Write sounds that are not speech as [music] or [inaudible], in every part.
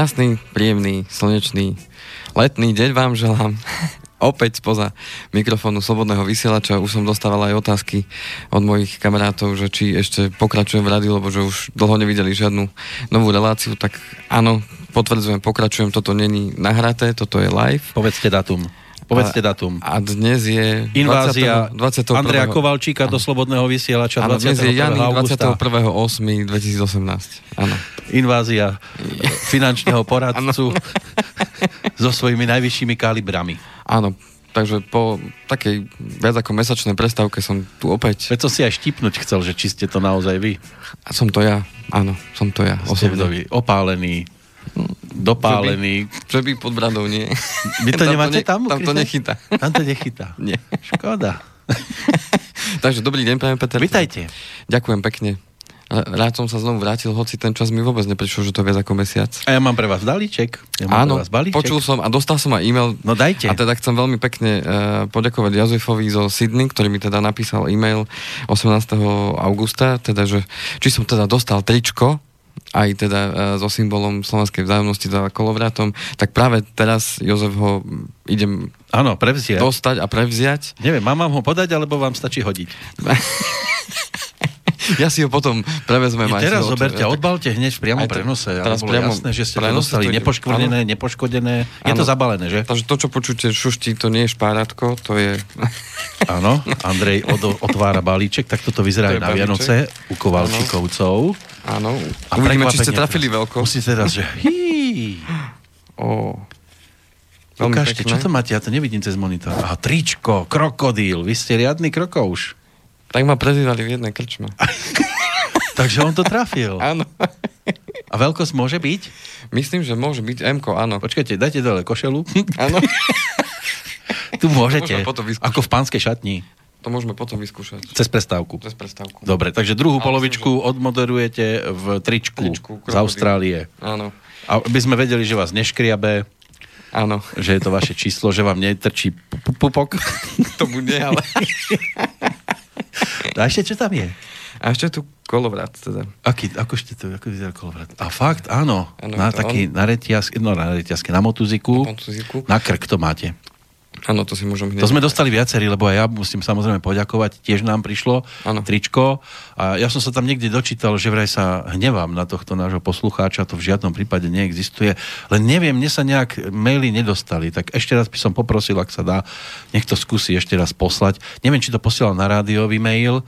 Krásny, príjemný, slnečný, letný deň vám želám. [laughs] Opäť spoza mikrofónu Slobodného vysielača už som dostával aj otázky od mojich kamarátov, že či ešte pokračujem v radiu, lebo že už dlho nevideli žiadnu novú reláciu, tak áno, potvrdzujem, pokračujem, toto není nahraté, toto je live. Povedzte datum. Povedzte datum. A dnes je... Invázia 20. 21. Andreja Kovalčíka do Slobodného vysielača áno, 21. dnes je Jan 21.8.2018. Áno. Invázia finančného poradcu [laughs] so svojimi najvyššími kalibrami. Áno, takže po takej viac ako mesačnej prestávke som tu opäť. Veď som si aj štipnúť chcel, že či ste to naozaj vy. A som to ja, áno, som to ja. Ste opálený, dopálený. Že by pod bradou nie. Vy to tam nemáte to ne, tam? Tam to nechytá. Tam to nechytá. [laughs] nie. Škoda. [laughs] Takže dobrý deň, prajem Peter. Vítajte. Ďakujem pekne. Rád som sa znovu vrátil, hoci ten čas mi vôbec neprišiel, že to viac ako mesiac. A ja mám pre vás balíček. Ja mám Áno, pre vás balíček. počul som a dostal som aj e-mail. No dajte. A teda chcem veľmi pekne uh, poďakovať Jozefovi zo Sydney, ktorý mi teda napísal e-mail 18. augusta, teda, že či som teda dostal tričko, aj teda uh, so symbolom slovenskej vzájomnosti, teda kolovratom, tak práve teraz Jozef ho idem Áno, prevziať. dostať a prevziať. Neviem, mám vám ho podať, alebo vám stačí hodiť? [laughs] ja si ho potom prevezmem aj Teraz zoberte, tak... odbalte hneď v priamom prenose. Teraz priamo jasné, že ste to dostali to nepoškvrnené, nepoškodené. Je to zabalené, že? Takže to, čo počujete šušti, to nie je špárátko, to je... Áno, Andrej od, otvára balíček, tak toto vyzerá aj na Vianoce u Kovalčíkovcov. Áno, uvidíme, či ste trafili veľko. Musíte teraz, že hí. Oh. Ukážte, čo to máte? Ja to nevidím cez monitor. Aha, tričko, krokodíl. Vy ste riadny krokouš. Tak ma prezývali v jednej krčme. [laughs] Takže on to trafil. áno. A veľkosť môže byť? Myslím, že môže byť m áno. Počkajte, dajte dole košelu. Áno. [laughs] tu môžete. Ako v pánskej šatni. To môžeme potom vyskúšať. Cez prestávku. Cez prestávku. Dobre, takže druhú Ale polovičku že... odmoderujete v tričku, tričku z Austrálie. Áno. Aby sme vedeli, že vás neškriabe. Áno. Že je to vaše číslo, že vám netrčí pupok. to bude, ale... [laughs] [laughs] A ešte čo tam je? A ešte tu kolovrat teda. Aký, ako ešte to, ako vyzerá kolovrat? A fakt, áno. ano na taký, on? na retiasky, no na retiasky, na motuziku. Na motuziku. Na krk to máte. Áno, to si môžem hneď. To sme dostali viacerí, lebo aj ja musím samozrejme poďakovať, tiež nám prišlo ano. tričko a ja som sa tam niekde dočítal, že vraj sa hnevám na tohto nášho poslucháča, to v žiadnom prípade neexistuje, len neviem, mne sa nejak maily nedostali, tak ešte raz by som poprosil, ak sa dá, nech to skúsi ešte raz poslať. Neviem, či to posielal na rádiový mail,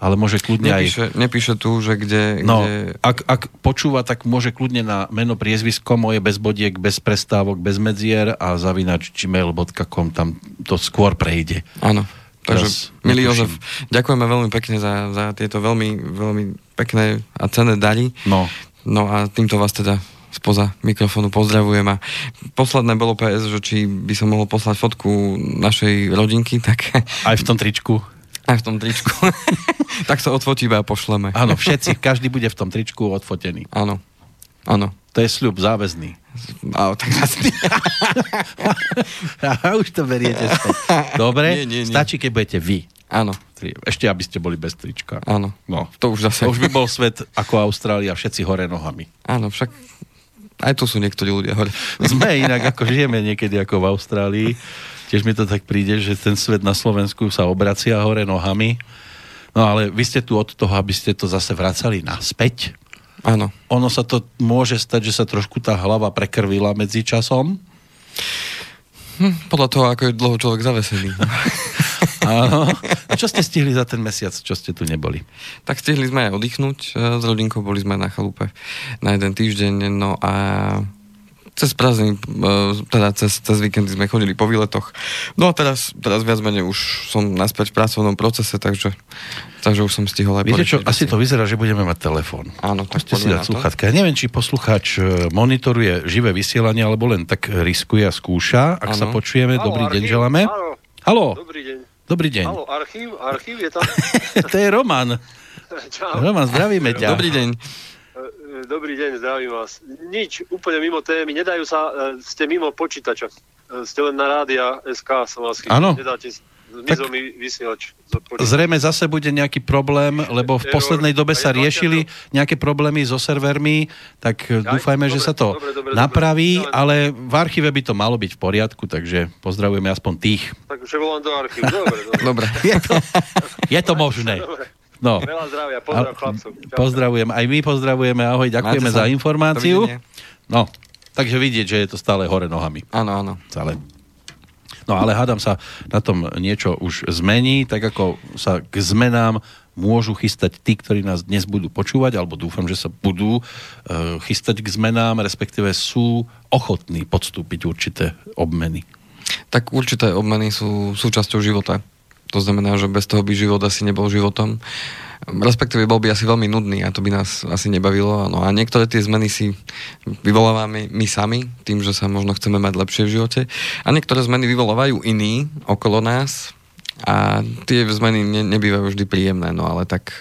ale môže kľudne nepíše, aj... Nepíše tu, že kde... No, kde... Ak, ak počúva, tak môže kľudne na meno, priezvisko moje, bez bodiek, bez prestávok, bez medzier a zavinač gmail.com, tam to skôr prejde. Áno. Takže, milý Jozef, ďakujeme veľmi pekne za, za tieto veľmi, veľmi pekné a cenné dary. No. No a týmto vás teda spoza mikrofónu pozdravujem a posledné bolo PS, že či by som mohol poslať fotku našej rodinky, tak... Aj v tom tričku. Aj v tom tričku. [laughs] tak sa odfotíme a pošleme. Áno, všetci, každý bude v tom tričku odfotený. Áno, áno. To je sľub záväzný. Áno, tak [laughs] a už to beriete späť. Dobre, nie, nie, nie. stačí, keď budete vy. Áno. Ešte, aby ste boli bez trička. Áno. No. To už zase. To už by bol svet ako Austrália, všetci hore nohami. Áno, však aj tu sú niektorí ľudia hore. Sme inak, ako žijeme niekedy ako v Austrálii. [laughs] Tiež mi to tak príde, že ten svet na Slovensku sa obracia hore nohami. No ale vy ste tu od toho, aby ste to zase vracali naspäť. Áno. Ono sa to môže stať, že sa trošku tá hlava prekrvila medzi časom. Hm, podľa toho, ako je dlho človek zavesený. [laughs] Áno. A čo ste stihli za ten mesiac, čo ste tu neboli? Tak stihli sme aj oddychnúť e, s rodinkou, boli sme na chalupe na jeden týždeň, no a cez prázdniny, teda cez, cez víkendy sme chodili po výletoch. No a teraz, teraz viac menej už som naspäť v pracovnom procese, takže, takže už som stihol aj Viete čo, asi to vyzerá, že budeme mať telefón. Áno, tak si dať sluchatka. Ja neviem, či poslucháč e, monitoruje živé vysielanie, alebo len tak riskuje a skúša. Ak ano. sa počujeme, Halo, dobrý archív. deň želáme. Halo. Dobrý deň. Dobrý deň. Halo, archív, archív je tam. [laughs] to je Roman. Čau. Roman, zdravíme ťa. Dobrý deň. Dobrý deň, zdravím vás. Nič, úplne mimo témy, nedajú sa, e, ste mimo počítača. E, ste len na rádia SK, som vás Áno. Nedáte, Zmizol mi vysielač. Zrejme zase bude nejaký problém, lebo v poslednej dobe sa riešili nejaké problémy so servermi, tak dúfajme, že sa to napraví, ale v archíve by to malo byť v poriadku, takže pozdravujeme aspoň tých. Takže volám do archívu. Dobre, dobre. [laughs] dobre. Je, to, [laughs] je to možné. No. Veľa zdravia, pozdrav chlapcov. Pozdravujem, aj my pozdravujeme, ahoj, ďakujeme za informáciu. No, takže vidieť, že je to stále hore nohami. Áno, áno. Celé. No ale hádam sa na tom niečo už zmení, tak ako sa k zmenám môžu chystať tí, ktorí nás dnes budú počúvať, alebo dúfam, že sa budú uh, chystať k zmenám, respektíve sú ochotní podstúpiť určité obmeny. Tak určité obmeny sú súčasťou života. To znamená, že bez toho by život asi nebol životom respektíve bol by asi veľmi nudný a to by nás asi nebavilo. No a niektoré tie zmeny si vyvolávame my sami, tým, že sa možno chceme mať lepšie v živote. A niektoré zmeny vyvolávajú iní okolo nás a tie zmeny ne, nebývajú vždy príjemné, no ale tak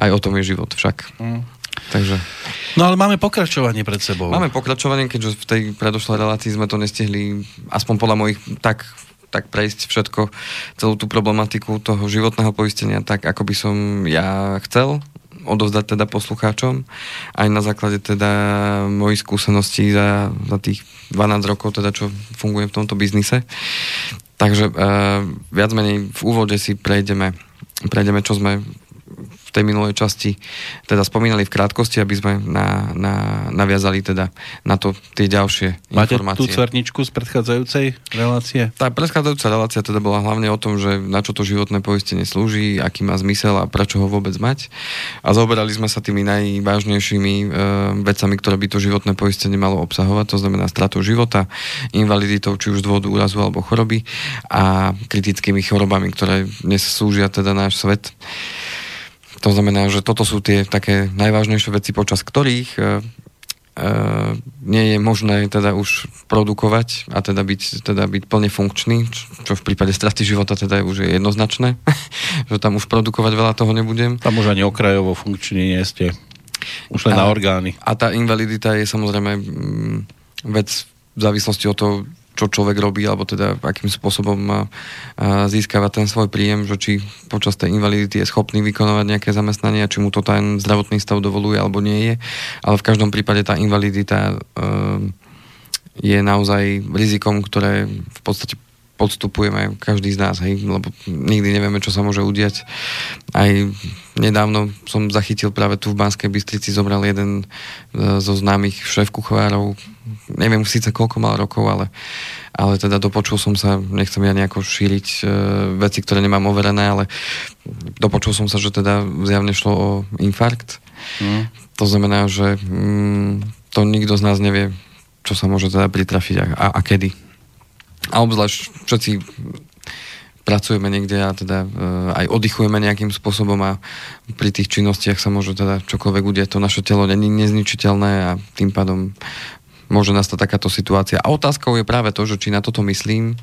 aj o tom je život však. Mm. Takže... No ale máme pokračovanie pred sebou. Máme pokračovanie, keďže v tej predošlej relácii sme to nestihli, aspoň podľa mojich tak tak prejsť všetko, celú tú problematiku toho životného poistenia tak, ako by som ja chcel odovzdať teda poslucháčom, aj na základe teda mojich skúseností za, za tých 12 rokov, teda čo fungujem v tomto biznise. Takže uh, viac menej v úvode si prejdeme, prejdeme čo sme tej minulej časti teda spomínali v krátkosti, aby sme na, na, naviazali teda na to tie ďalšie Máte informácie. tú cverničku z predchádzajúcej relácie? Tá predchádzajúca relácia teda bola hlavne o tom, že na čo to životné poistenie slúži, aký má zmysel a prečo ho vôbec mať. A zaoberali sme sa tými najvážnejšími e, vecami, ktoré by to životné poistenie malo obsahovať, to znamená stratou života, invaliditou, či už z dôvodu úrazu alebo choroby a kritickými chorobami, ktoré dnes slúžia teda náš svet. To znamená, že toto sú tie také najvážnejšie veci, počas ktorých e, e, nie je možné teda už produkovať a teda byť, teda byť plne funkčný, čo v prípade straty života teda je už je jednoznačné, [laughs] že tam už produkovať veľa toho nebudem. Tam už ani okrajovo funkční nie ste. Už len a, na orgány. A tá invalidita je samozrejme mm, vec v závislosti od toho, čo človek robí, alebo teda akým spôsobom získava ten svoj príjem, že či počas tej invalidity je schopný vykonovať nejaké zamestnanie, či mu to ten zdravotný stav dovoluje, alebo nie je. Ale v každom prípade tá invalidita e, je naozaj rizikom, ktoré v podstate podstupujeme každý z nás, hej, lebo nikdy nevieme, čo sa môže udiať. Aj nedávno som zachytil práve tu v Banskej Bystrici, zobral jeden e, zo známych šéf kuchvárov, neviem síce koľko mal rokov, ale, ale teda dopočul som sa, nechcem ja nejako šíriť e, veci, ktoré nemám overené, ale dopočul som sa, že teda zjavne šlo o infarkt. Mm. To znamená, že mm, to nikto z nás nevie, čo sa môže teda pritrafiť a, a, a kedy a obzvlášť všetci pracujeme niekde a teda e, aj oddychujeme nejakým spôsobom a pri tých činnostiach sa môže teda čokoľvek udiať. To naše telo není nezničiteľné a tým pádom môže nastať takáto situácia. A otázkou je práve to, že či na toto myslím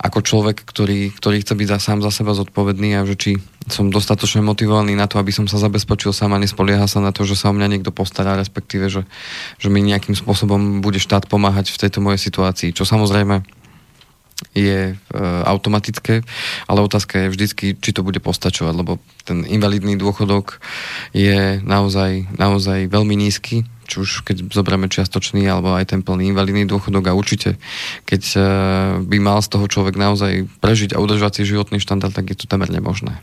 ako človek, ktorý, ktorý chce byť za, sám za seba zodpovedný a že či som dostatočne motivovaný na to, aby som sa zabezpečil sám a nespolieha sa na to, že sa o mňa niekto postará, respektíve, že, že mi nejakým spôsobom bude štát pomáhať v tejto mojej situácii. Čo samozrejme je e, automatické, ale otázka je vždycky, či to bude postačovať, lebo ten invalidný dôchodok je naozaj, naozaj veľmi nízky, či už keď zoberieme čiastočný alebo aj ten plný invalidný dôchodok a určite, keď e, by mal z toho človek naozaj prežiť a udržať si životný štandard, tak je to temer nemožné.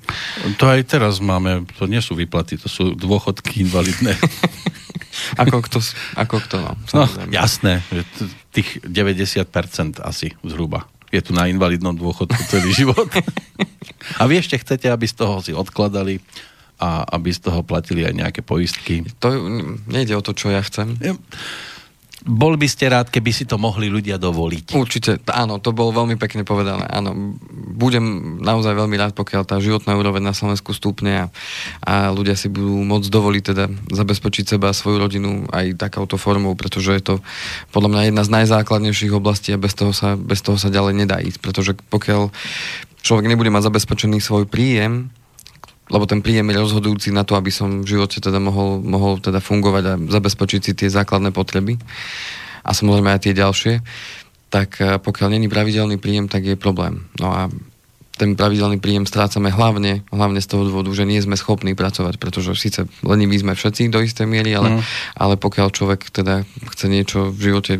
To aj teraz máme, to nie sú výplaty, to sú dôchodky invalidné. [laughs] ako kto, ako kto no, no jasné, že tých 90% asi zhruba je tu na invalidnom dôchodku celý život. a vy ešte chcete, aby z toho si odkladali a aby z toho platili aj nejaké poistky. To nejde o to, čo ja chcem. Bol by ste rád, keby si to mohli ľudia dovoliť? Určite, áno, to bolo veľmi pekne povedané. Áno, budem naozaj veľmi rád, pokiaľ tá životná úroveň na Slovensku stúpne a, a ľudia si budú môcť dovoliť teda zabezpečiť seba a svoju rodinu aj takouto formou, pretože je to podľa mňa jedna z najzákladnejších oblastí a bez toho sa, bez toho sa ďalej nedá ísť, pretože pokiaľ človek nebude mať zabezpečený svoj príjem, lebo ten príjem je rozhodujúci na to, aby som v živote teda mohol, mohol teda fungovať a zabezpečiť si tie základné potreby a samozrejme aj tie ďalšie, tak eh, pokiaľ není pravidelný príjem, tak je problém. No a ten pravidelný príjem strácame hlavne, hlavne z toho dôvodu, že nie sme schopní pracovať, pretože síce leniví sme všetci do istej miery, ale, mm. ale pokiaľ človek teda chce niečo v živote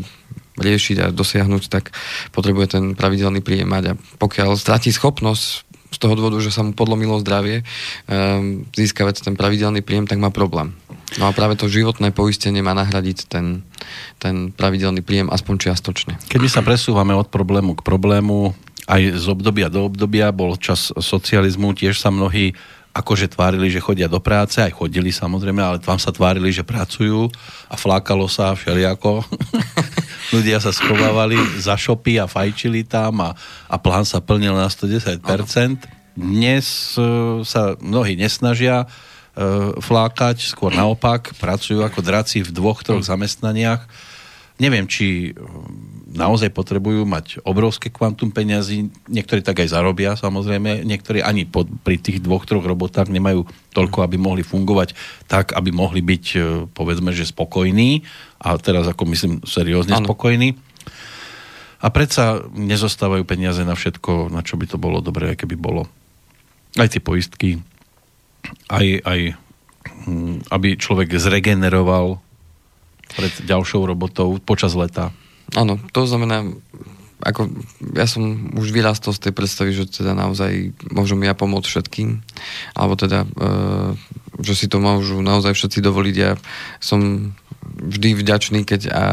riešiť a dosiahnuť, tak potrebuje ten pravidelný príjem mať a pokiaľ stratí schopnosť z toho dôvodu, že sa mu podlomilo zdravie, um, získavať ten pravidelný príjem, tak má problém. No a práve to životné poistenie má nahradiť ten, ten pravidelný príjem aspoň čiastočne. Keď my sa presúvame od problému k problému, aj z obdobia do obdobia, bol čas socializmu, tiež sa mnohí akože tvárili, že chodia do práce, aj chodili samozrejme, ale tam sa tvárili, že pracujú a flákalo sa všelijako. [laughs] Ľudia sa schovávali za šopy a fajčili tam a, a plán sa plnil na 110%. Ano. Dnes uh, sa mnohí nesnažia uh, flákať, skôr naopak, pracujú ako draci v dvoch, troch zamestnaniach. Neviem, či naozaj potrebujú mať obrovské kvantum peňazí, niektorí tak aj zarobia samozrejme, niektorí ani pod, pri tých dvoch, troch robotách nemajú toľko, aby mohli fungovať tak, aby mohli byť e, povedzme, že spokojní a teraz ako myslím seriózne ano. spokojní. A predsa nezostávajú peniaze na všetko, na čo by to bolo dobré, keby bolo. Aj tie poistky, aj, aj hm, aby človek zregeneroval pred ďalšou robotou počas leta. Áno, to znamená, ako ja som už vyrastol z tej predstavy, že teda naozaj môžem ja pomôcť všetkým, alebo teda, e, že si to môžu naozaj všetci dovoliť. Ja som vždy vďačný, keď a,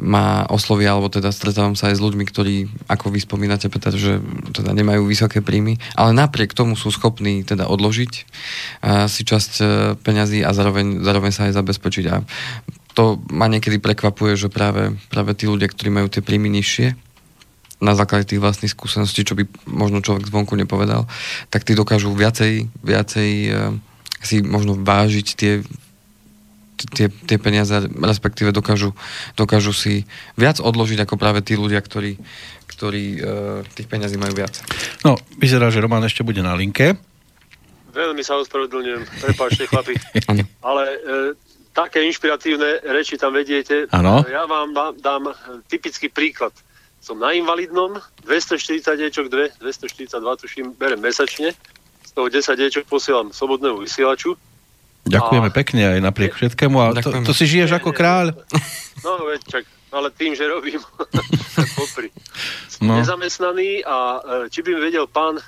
ma oslovia, alebo teda stretávam sa aj s ľuďmi, ktorí, ako vy spomínate, Peter, že teda nemajú vysoké príjmy, ale napriek tomu sú schopní teda odložiť a, si časť e, peňazí a zároveň, zároveň sa aj zabezpečiť. A to ma niekedy prekvapuje, že práve, práve tí ľudia, ktorí majú tie príjmy nižšie, na základe tých vlastných skúseností, čo by možno človek zvonku nepovedal, tak tí dokážu viacej, viacej uh, si možno vážiť tie, tie, tie peniaze, respektíve dokážu, dokážu si viac odložiť ako práve tí ľudia, ktorí, ktorí uh, tých peniazí majú viac. No, vyzerá, že Roman ešte bude na linke. Veľmi sa ospravedlňujem, prepáčte chlapi. Ale e, také inšpiratívne reči tam vediete. Ano. Ja vám dám, dám typický príklad. Som na invalidnom, 240 diečok, 2, 242 tuším, berem mesačne, z toho 10 diečok posielam slobodnému vysielaču. Ďakujeme a... pekne aj napriek všetkému. A to, to si žiješ nie, ako nie, kráľ? No, veď čak, ale tým, že robím [laughs] popri. No. Nezamestnaný a e, či by mi vedel pán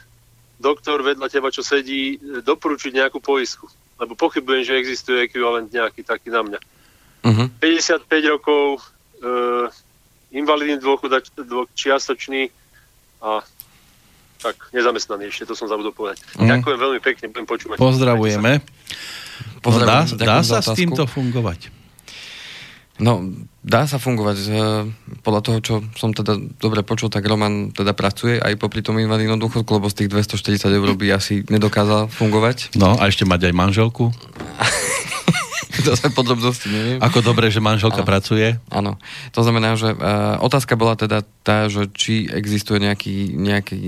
doktor vedľa teba, čo sedí, e, doporučiť nejakú poisku lebo pochybujem, že existuje ekvivalent nejaký taký na mňa. Uh-huh. 55 rokov, e, invalidný dôchod, dôchod čiastočný a tak nezamestnaný ešte, to som zabudol povedať. Uh-huh. Ďakujem veľmi pekne, budem počúvať. Pozdravujeme. No, dá, dá sa s týmto fungovať? No, dá sa fungovať. Podľa toho, čo som teda dobre počul, tak Roman teda pracuje aj popri tom invalidnom dôchodku, lebo z tých 240 eur by asi nedokázal fungovať. No, a ešte mať aj manželku? [laughs] sa podrobnosti neviem. Ako dobre, že manželka ano. pracuje? Áno. To znamená, že uh, otázka bola teda tá, že či existuje nejaký, nejaký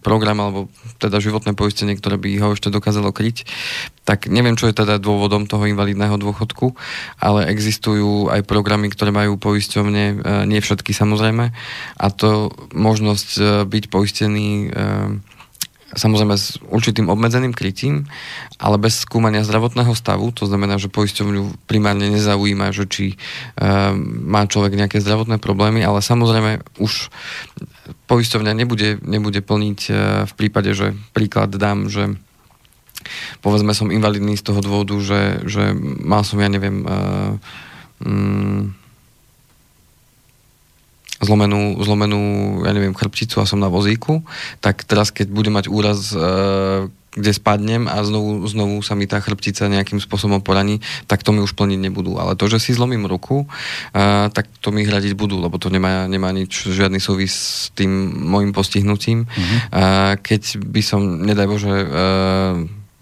program alebo teda životné poistenie, ktoré by ho ešte dokázalo kryť. Tak neviem, čo je teda dôvodom toho invalidného dôchodku, ale existujú aj programy, ktoré majú poisťovne, uh, nie všetky samozrejme, a to možnosť uh, byť poistený uh, samozrejme s určitým obmedzeným krytím, ale bez skúmania zdravotného stavu, to znamená, že poisťovňu primárne nezaujíma, že či e, má človek nejaké zdravotné problémy, ale samozrejme už poisťovňa nebude, nebude plniť e, v prípade, že príklad dám, že povedzme som invalidný z toho dôvodu, že, že mal som, ja neviem, e, mm, zlomenú, zlomenú, ja neviem, chrbticu a som na vozíku, tak teraz, keď budem mať úraz, e, kde spadnem a znovu, znovu sa mi tá chrbtica nejakým spôsobom poraní, tak to mi už plniť nebudú. Ale to, že si zlomím ruku, e, tak to mi hradiť budú, lebo to nemá, nemá nič, žiadny súvis s tým môjim postihnutím. Mm-hmm. E, keď by som, nedaj Bože, e,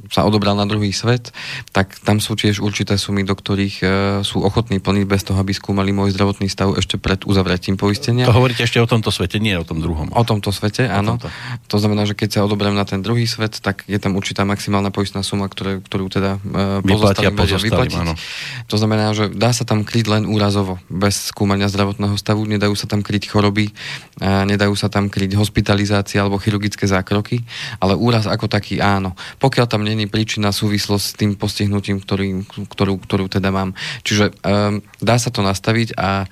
sa odobral na druhý svet, tak tam sú tiež určité sumy, do ktorých uh, sú ochotní plniť bez toho, aby skúmali môj zdravotný stav ešte pred uzavretím poistenia. To hovoríte ešte o tomto svete, nie o tom druhom. O tomto svete, áno. Tomto. To znamená, že keď sa odobrám na ten druhý svet, tak je tam určitá maximálna poistná suma, ktoré, ktorú teda uh, vyplatia vyplatiť. Áno. To znamená, že dá sa tam kryť len úrazovo, bez skúmania zdravotného stavu, nedajú sa tam kryť choroby, uh, nedajú sa tam kryť hospitalizácie alebo chirurgické zákroky, ale úraz ako taký áno. Pokiaľ tam není príčina súvislosť s tým postihnutím, ktorý, ktorú, ktorú teda mám. Čiže um, dá sa to nastaviť a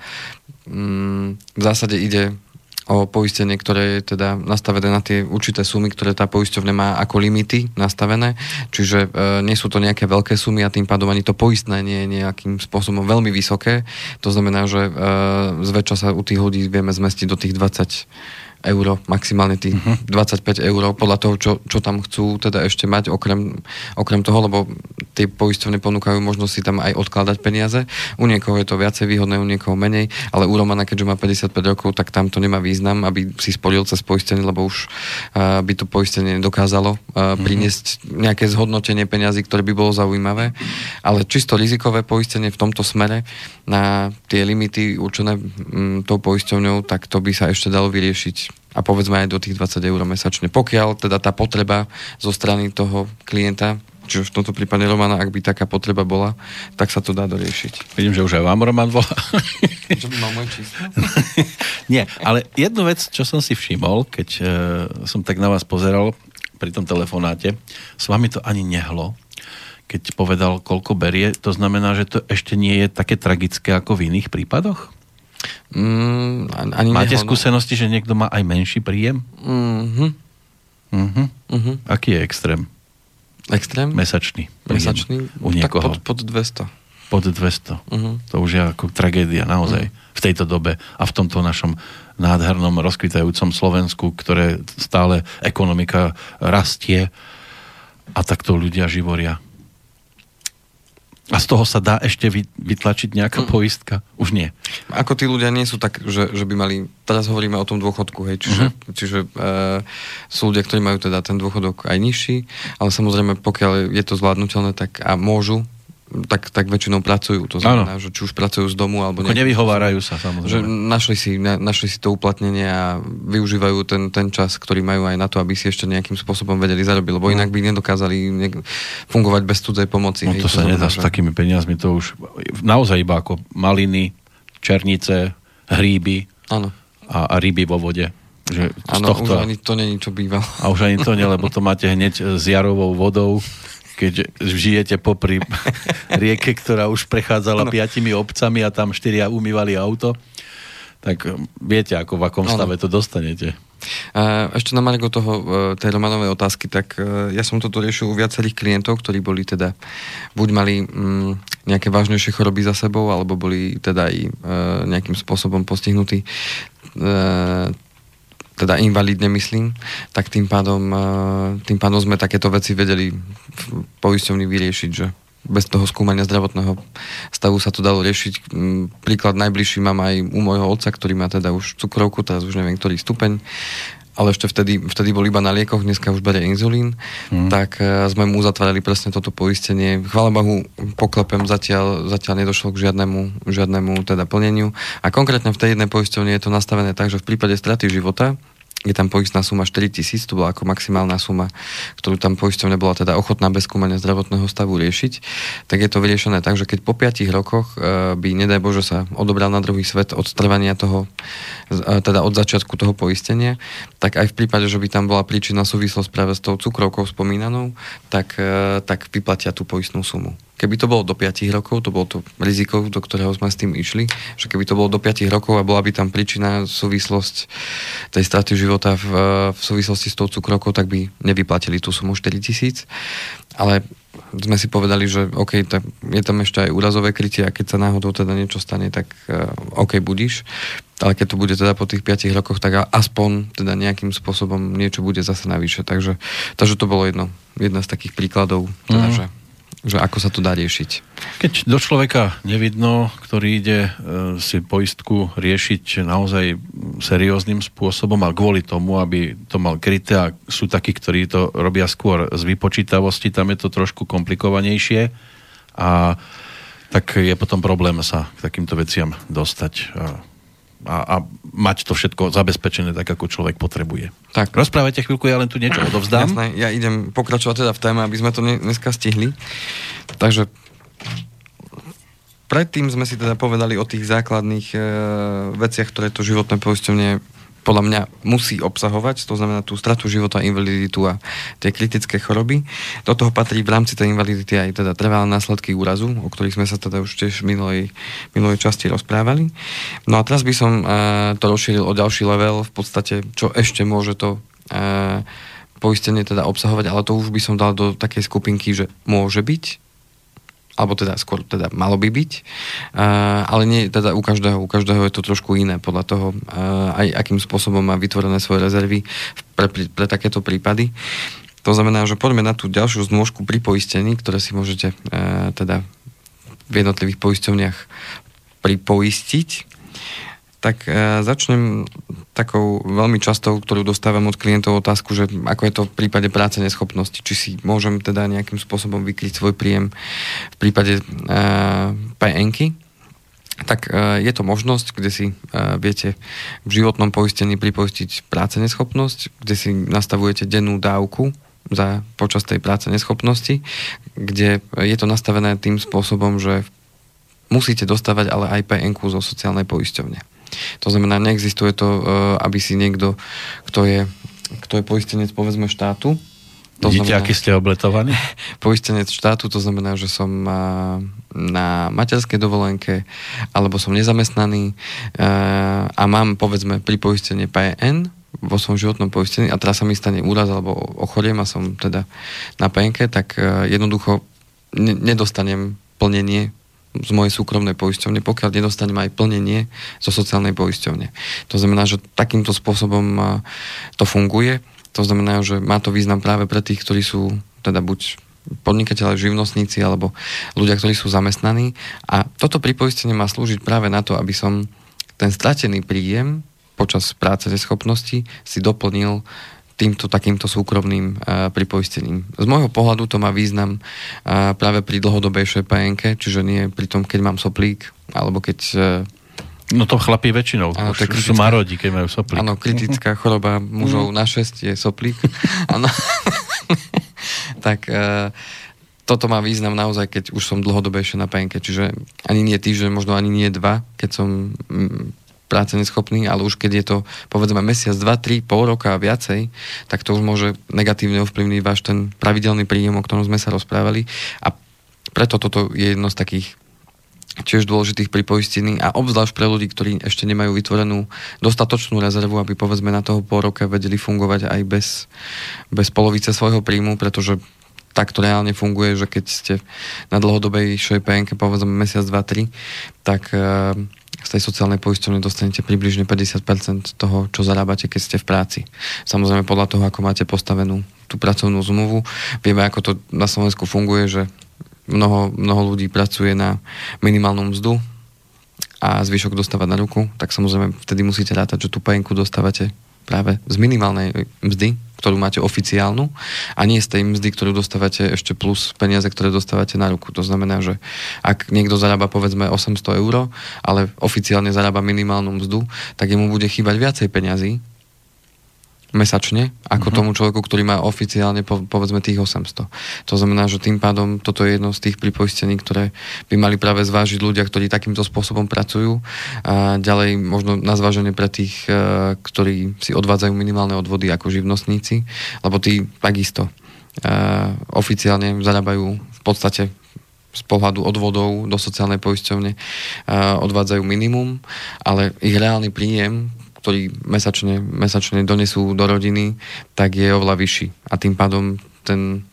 um, v zásade ide o poistenie, ktoré je teda nastavené na tie určité sumy, ktoré tá poisťovňa má ako limity nastavené. Čiže e, nie sú to nejaké veľké sumy a tým pádom ani to poistné nie je nejakým spôsobom veľmi vysoké. To znamená, že e, zväčša sa u tých ľudí vieme zmestiť do tých 20 euro, maximálne tých uh-huh. Mhm. 25 eur, podľa toho, čo, čo tam chcú teda ešte mať, okrem, okrem toho, lebo tie poisťovne ponúkajú možnosť si tam aj odkladať peniaze. U niekoho je to viacej výhodné, u niekoho menej, ale u Romana, keďže má 55 rokov, tak tam to nemá význam, aby si sporil cez poistenie, lebo už uh, by to poistenie nedokázalo uh, priniesť nejaké zhodnotenie peniazy, ktoré by bolo zaujímavé. Ale čisto rizikové poistenie v tomto smere na tie limity určené um, tou poisťovňou, tak to by sa ešte dalo vyriešiť a povedzme aj do tých 20 eur mesačne. Pokiaľ teda tá potreba zo strany toho klienta Čiže v tomto prípade Romana, ak by taká potreba bola, tak sa to dá doriešiť. Vidím, že už aj vám Roman volá. Čo by mal moje číslo? [laughs] Nie, ale jednu vec, čo som si všimol, keď uh, som tak na vás pozeral pri tom telefonáte, s vami to ani nehlo, keď povedal, koľko berie, to znamená, že to ešte nie je také tragické ako v iných prípadoch? Mm, ani Máte neho, skúsenosti, že niekto má aj menší príjem? Mm-hmm. Uh-huh. Uh-huh. Aký je extrém? Extrém? Mesačný. Mesačný? U niekoho. Tak pod, pod 200. Pod 200. Uh-huh. To už je ako tragédia naozaj uh-huh. v tejto dobe a v tomto našom nádhernom rozkvitajúcom Slovensku, ktoré stále ekonomika rastie a takto ľudia živoria. A z toho sa dá ešte vytlačiť nejaká mm. poistka? Už nie. Ako tí ľudia nie sú tak, že, že by mali... Teraz hovoríme o tom dôchodku, hej, čiže, mm-hmm. čiže e, sú ľudia, ktorí majú teda ten dôchodok aj nižší, ale samozrejme, pokiaľ je to zvládnutelné, tak a môžu tak, tak väčšinou pracujú. To znamená, ano. že či už pracujú z domu, alebo... Ako nevyhovárajú sa, samozrejme. Že našli si, na, našli si to uplatnenie a využívajú ten, ten čas, ktorý majú aj na to, aby si ešte nejakým spôsobom vedeli zarobiť, lebo no. inak by nedokázali ne, fungovať bez cudzej pomoci. No hej, to, to sa nedá že... s takými peniazmi, to už naozaj iba ako maliny, černice, hríby ano. a, a ryby vo vode. Že ano, tohto... už ani to není, čo býval. A už ani to nie, lebo to máte hneď s jarovou vodou keď žijete popri [laughs] rieke, ktorá už prechádzala ano. piatimi obcami a tam štyria umývali auto, tak viete, ako v akom stave to dostanete. Ešte na Margo toho, e, tej Romanovej otázky, tak e, ja som toto riešil u viacerých klientov, ktorí boli teda, buď mali mm, nejaké vážnejšie choroby za sebou, alebo boli teda aj e, nejakým spôsobom postihnutí teda invalidne myslím, tak tým pádom, e, tým pádom sme takéto veci vedeli v poisťovni vyriešiť, že bez toho skúmania zdravotného stavu sa to dalo riešiť. Príklad najbližší mám aj u môjho otca, ktorý má teda už cukrovku, teraz už neviem, ktorý stupeň, ale ešte vtedy, vtedy bol iba na liekoch, dneska už berie inzulín, mm. tak uh, sme mu uzatvárali presne toto poistenie. Chvála Bohu, poklepem, zatiaľ, zatiaľ nedošlo k žiadnemu, žiadnemu teda plneniu. A konkrétne v tej jednej poisťovni je to nastavené tak, že v prípade straty života je tam poistná suma 4 tisíc, to bola ako maximálna suma, ktorú tam poisťovňa bola teda ochotná bez skúmania zdravotného stavu riešiť, tak je to vyriešené tak, že keď po 5 rokoch e, by, nedaj Bože, sa odobral na druhý svet od trvania toho, e, teda od začiatku toho poistenia, tak aj v prípade, že by tam bola príčina súvislosť práve s tou cukrovkou spomínanou, tak, e, tak vyplatia tú poistnú sumu. Keby to bolo do 5 rokov, to bolo to riziko, do ktorého sme s tým išli, že keby to bolo do 5 rokov a bola by tam príčina súvislosť tej straty života v, v súvislosti s tou cukrovkou, tak by nevyplatili tú sumu 4 tisíc. Ale sme si povedali, že OK, tak je tam ešte aj úrazové krytie a keď sa náhodou teda niečo stane, tak uh, OK, budíš. Ale keď to bude teda po tých 5 rokoch, tak aspoň teda nejakým spôsobom niečo bude zase navyše. Takže, takže to bolo jedno, jedna z takých príkladov, teda, mm. že že ako sa to dá riešiť. Keď do človeka nevidno, ktorý ide e, si poistku riešiť naozaj serióznym spôsobom a kvôli tomu, aby to mal kryté a sú takí, ktorí to robia skôr z vypočítavosti, tam je to trošku komplikovanejšie a tak je potom problém sa k takýmto veciam dostať a, a mať to všetko zabezpečené tak, ako človek potrebuje. Tak. Rozprávajte chvíľku, ja len tu niečo odovzdám. Jasné, ja idem pokračovať teda v téme, aby sme to dneska stihli. Takže predtým sme si teda povedali o tých základných e, veciach, ktoré to životné poisťovne podľa mňa musí obsahovať, to znamená tú stratu života, invaliditu a tie kritické choroby. Do toho patrí v rámci tej invalidity aj teda trvalé následky úrazu, o ktorých sme sa teda už tiež v minulej, minulej časti rozprávali. No a teraz by som uh, to rozšíril o ďalší level, v podstate, čo ešte môže to uh, poistenie teda obsahovať, ale to už by som dal do takej skupinky, že môže byť, alebo teda skôr teda malo by byť, uh, ale nie teda u každého, u každého je to trošku iné podľa toho, uh, aj akým spôsobom má vytvorené svoje rezervy pre, pre, pre takéto prípady. To znamená, že poďme na tú ďalšiu znôžku pri poistení, ktoré si môžete uh, teda v jednotlivých poisťovniach pripoistiť tak e, začnem takou veľmi častou, ktorú dostávam od klientov otázku, že ako je to v prípade práce neschopnosti, či si môžem teda nejakým spôsobom vykryť svoj príjem v prípade e, PNky, tak e, je to možnosť, kde si e, viete v životnom poistení pripoistiť práce neschopnosť, kde si nastavujete dennú dávku za, počas tej práce neschopnosti, kde je to nastavené tým spôsobom, že musíte dostávať ale aj PNK zo sociálnej poisťovne. To znamená, neexistuje to, e, aby si niekto, kto je, kto je poistenec povedzme štátu, to Vidíte, znamená, aký ste obletovaní? [laughs] Poistenec štátu, to znamená, že som na materskej dovolenke alebo som nezamestnaný e, a mám, povedzme, pri poistenie PN vo svojom životnom poistení a teraz sa mi stane úraz alebo ochoriem a som teda na PNK, tak e, jednoducho nedostanem plnenie z mojej súkromnej poisťovne, pokiaľ nedostanem aj plnenie zo sociálnej poisťovne. To znamená, že takýmto spôsobom to funguje. To znamená, že má to význam práve pre tých, ktorí sú teda buď podnikateľe, živnostníci alebo ľudia, ktorí sú zamestnaní. A toto pripoistenie má slúžiť práve na to, aby som ten stratený príjem počas práce neschopnosti si doplnil týmto takýmto súkromným uh, pripoistením. Z môjho pohľadu to má význam uh, práve pri dlhodobejšej PNK, čiže nie pri tom, keď mám soplík, alebo keď... Uh, No to chlapí väčšinou, áno, to kritická, sú marodí, keď majú soplík. Áno, kritická choroba mužov na 6 je soplík. [laughs] Áno. tak toto má význam naozaj, keď už som dlhodobejšie na PNK, čiže ani nie týždeň, možno ani nie dva, keď som práce neschopný, ale už keď je to povedzme mesiac, dva, tri, pol roka a viacej, tak to už môže negatívne ovplyvniť váš ten pravidelný príjem, o ktorom sme sa rozprávali. A preto toto je jedno z takých tiež dôležitých pripoistení a obzvlášť pre ľudí, ktorí ešte nemajú vytvorenú dostatočnú rezervu, aby povedzme na toho pol roka vedeli fungovať aj bez, bez polovice svojho príjmu, pretože tak to reálne funguje, že keď ste na dlhodobejšej PNK povedzme mesiac, dva, tri, tak uh, z tej sociálnej poisťovne dostanete približne 50% toho, čo zarábate, keď ste v práci. Samozrejme podľa toho, ako máte postavenú tú pracovnú zmluvu. Vieme, ako to na Slovensku funguje, že mnoho, mnoho ľudí pracuje na minimálnu mzdu a zvyšok dostávať na ruku, tak samozrejme vtedy musíte rátať, že tú penku dostávate práve z minimálnej mzdy, ktorú máte oficiálnu a nie z tej mzdy, ktorú dostávate ešte plus peniaze, ktoré dostávate na ruku. To znamená, že ak niekto zarába povedzme 800 eur, ale oficiálne zarába minimálnu mzdu, tak jemu bude chýbať viacej peňazí, mesačne, ako uh-huh. tomu človeku, ktorý má oficiálne po, povedzme tých 800. To znamená, že tým pádom toto je jedno z tých pripoistení, ktoré by mali práve zvážiť ľudia, ktorí takýmto spôsobom pracujú. A ďalej možno na zváženie pre tých, e, ktorí si odvádzajú minimálne odvody ako živnostníci, lebo tí takisto uh, oficiálne zarábajú v podstate z pohľadu odvodov do sociálnej poisťovne uh, odvádzajú minimum, ale ich reálny príjem, ktorý mesačne, mesačne donesú do rodiny, tak je oveľa vyšší. A tým pádom ten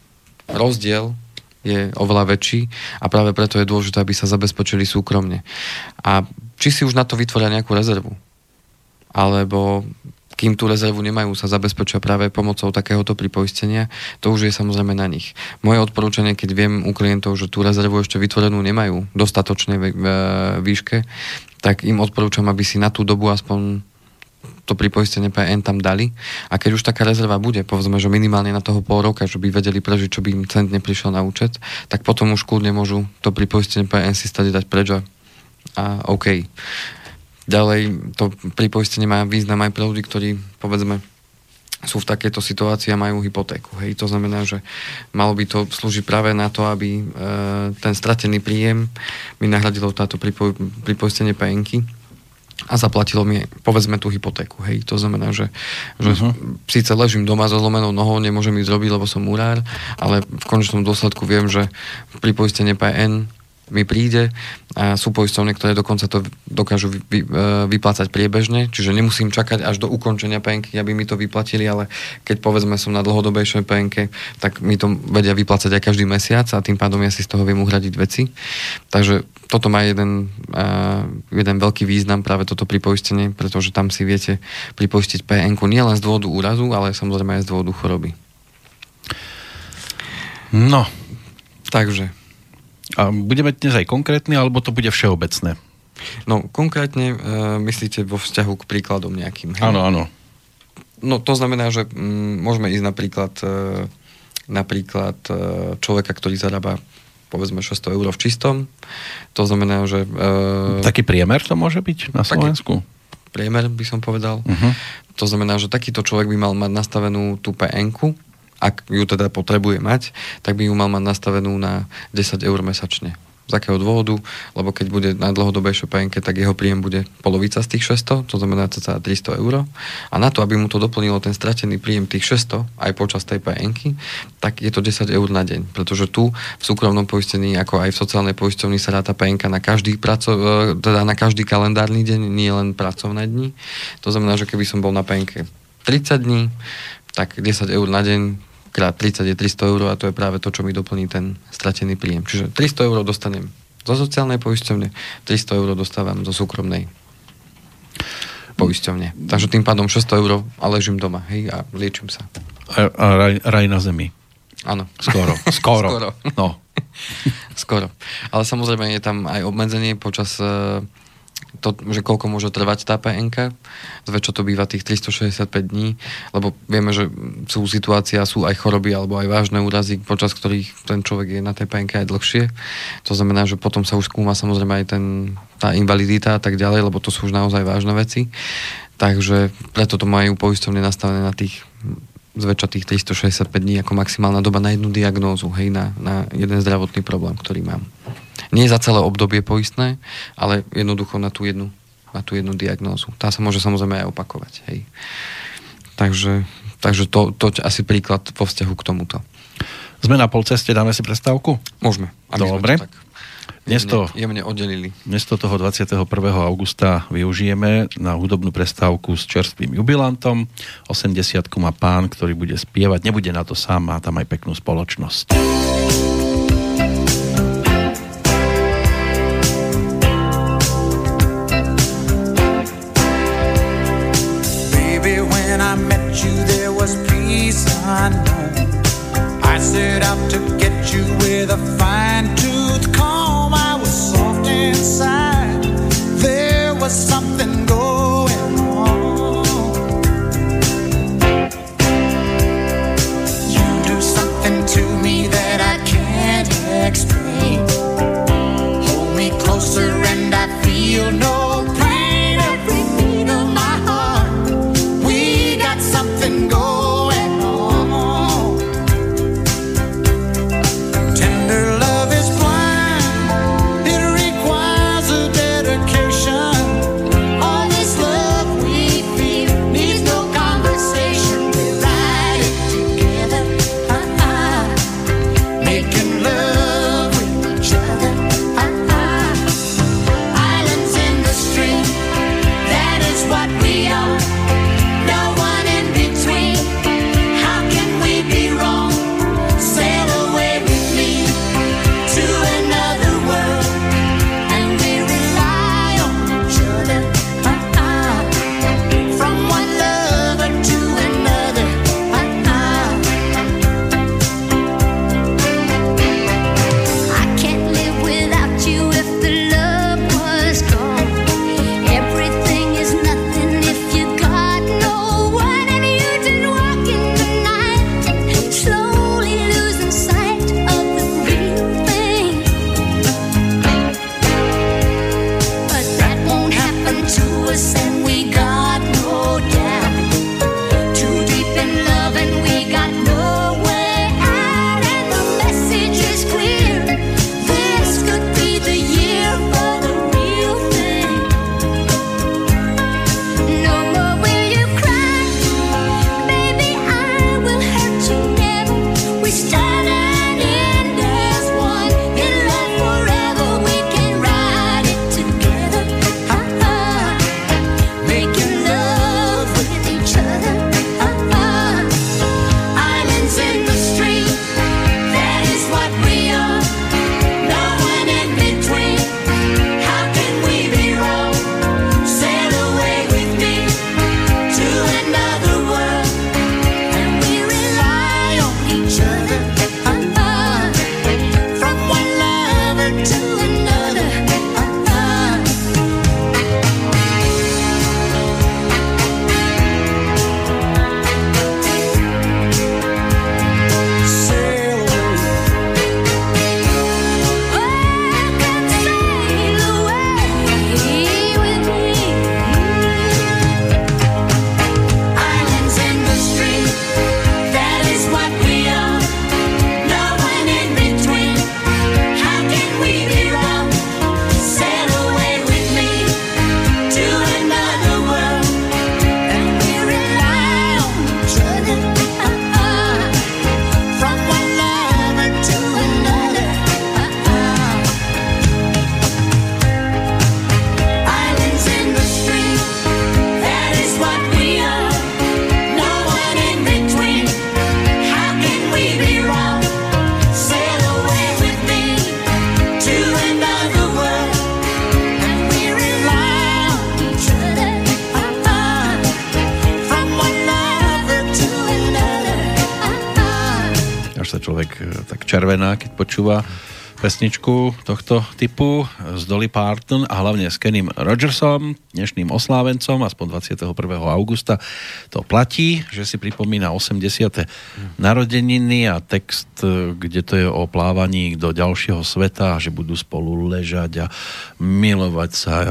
rozdiel je oveľa väčší a práve preto je dôležité, aby sa zabezpečili súkromne. A či si už na to vytvoria nejakú rezervu, alebo kým tú rezervu nemajú, sa zabezpečia práve pomocou takéhoto pripoistenia, to už je samozrejme na nich. Moje odporúčanie, keď viem u klientov, že tú rezervu ešte vytvorenú nemajú v dostatočnej výške, tak im odporúčam, aby si na tú dobu aspoň to pripoistenie PN tam dali. A keď už taká rezerva bude, povedzme, že minimálne na toho pol roka, že by vedeli prežiť, čo by im cent neprišiel na účet, tak potom už kľudne môžu to pripoistenie PN si stať dať preč a, OK. Ďalej, to pripoistenie má význam aj pre ľudí, ktorí, povedzme, sú v takejto situácii a majú hypotéku. Hej. To znamená, že malo by to slúžiť práve na to, aby e, ten stratený príjem mi nahradilo táto pripo, pripoistenie PNky a zaplatilo mi, povedzme, tú hypotéku. Hej. To znamená, že, že uh-huh. síce ležím doma so zlomenou nohou, nemôžem ísť robiť, lebo som murár, ale v konečnom dôsledku viem, že pripoistenie PN mi príde a sú poistovne, ktoré dokonca to dokážu vy, vy, e, vyplácať priebežne, čiže nemusím čakať až do ukončenia penky, aby mi to vyplatili, ale keď povedzme som na dlhodobejšej penke, tak mi to vedia vyplácať aj každý mesiac a tým pádom ja si z toho viem uhradiť veci. Takže toto má jeden, uh, jeden veľký význam, práve toto pripoistenie, pretože tam si viete pripoistiť PN-ku nielen z dôvodu úrazu, ale samozrejme aj z dôvodu choroby. No. Takže a budeme dnes aj konkrétni, alebo to bude všeobecné? No, konkrétne e, myslíte vo vzťahu k príkladom nejakým? Áno, áno. No, to znamená, že m, mm, môžeme ísť napríklad e, napríklad e, človeka, ktorý zarába povedzme 600 eur v čistom. To znamená, že... E, taký priemer to môže byť na Slovensku? Priemer by som povedal. Uh-huh. To znamená, že takýto človek by mal mať nastavenú tú pn ak ju teda potrebuje mať, tak by ju mal mať nastavenú na 10 eur mesačne. Z akého dôvodu? Lebo keď bude na dlhodobejšej penke, tak jeho príjem bude polovica z tých 600, to znamená cca 300 eur. A na to, aby mu to doplnilo ten stratený príjem tých 600 aj počas tej penky, tak je to 10 eur na deň. Pretože tu v súkromnom poistení, ako aj v sociálnej poisťovni sa ráta penka na každý, praco- e, teda na každý kalendárny deň, nie len pracovné dni. To znamená, že keby som bol na penke 30 dní, tak 10 eur na deň krát 30 je 300 eur a to je práve to, čo mi doplní ten stratený príjem. Čiže 300 eur dostanem zo sociálnej poisťovne, 300 eur dostávam zo súkromnej poisťovne. Takže tým pádom 600 eur a ležím doma, hej, a liečím sa. A, a raj, raj na zemi. Áno. Skoro. Skoro. [laughs] Skoro. No. Skoro. Ale samozrejme je tam aj obmedzenie počas uh, to, že koľko môže trvať tá PNK. Zväčša to býva tých 365 dní, lebo vieme, že sú situácia, sú aj choroby alebo aj vážne úrazy, počas ktorých ten človek je na tej PNK aj dlhšie. To znamená, že potom sa už skúma samozrejme aj ten, tá invalidita a tak ďalej, lebo to sú už naozaj vážne veci. Takže preto to majú poistovne nastavené na tých zväčša tých 365 dní ako maximálna doba na jednu diagnózu, hej, na, na jeden zdravotný problém, ktorý mám. Nie za celé obdobie poistné, ale jednoducho na tú jednu, na tú jednu diagnózu. Tá sa môže samozrejme aj opakovať. Hej. Takže, takže to, to asi príklad vo vzťahu k tomuto. Sme na polceste, dáme si prestávku? Môžeme. Dobre. To tak dnes to, jemne oddelili. Dnes to toho 21. augusta využijeme na hudobnú prestávku s čerstvým jubilantom. 80 má pán, ktorý bude spievať. Nebude na to sám, má tam aj peknú spoločnosť. Unknown. I set out to get you with a fine tooth comb. I was soft inside. There was something pesničku tohto typu s Dolly Parton a hlavne s Kenym Rogersom, dnešným oslávencom, aspoň 21. augusta. To platí, že si pripomína 80. narodeniny a text, kde to je o plávaní do ďalšieho sveta, že budú spolu ležať a milovať sa. [laughs]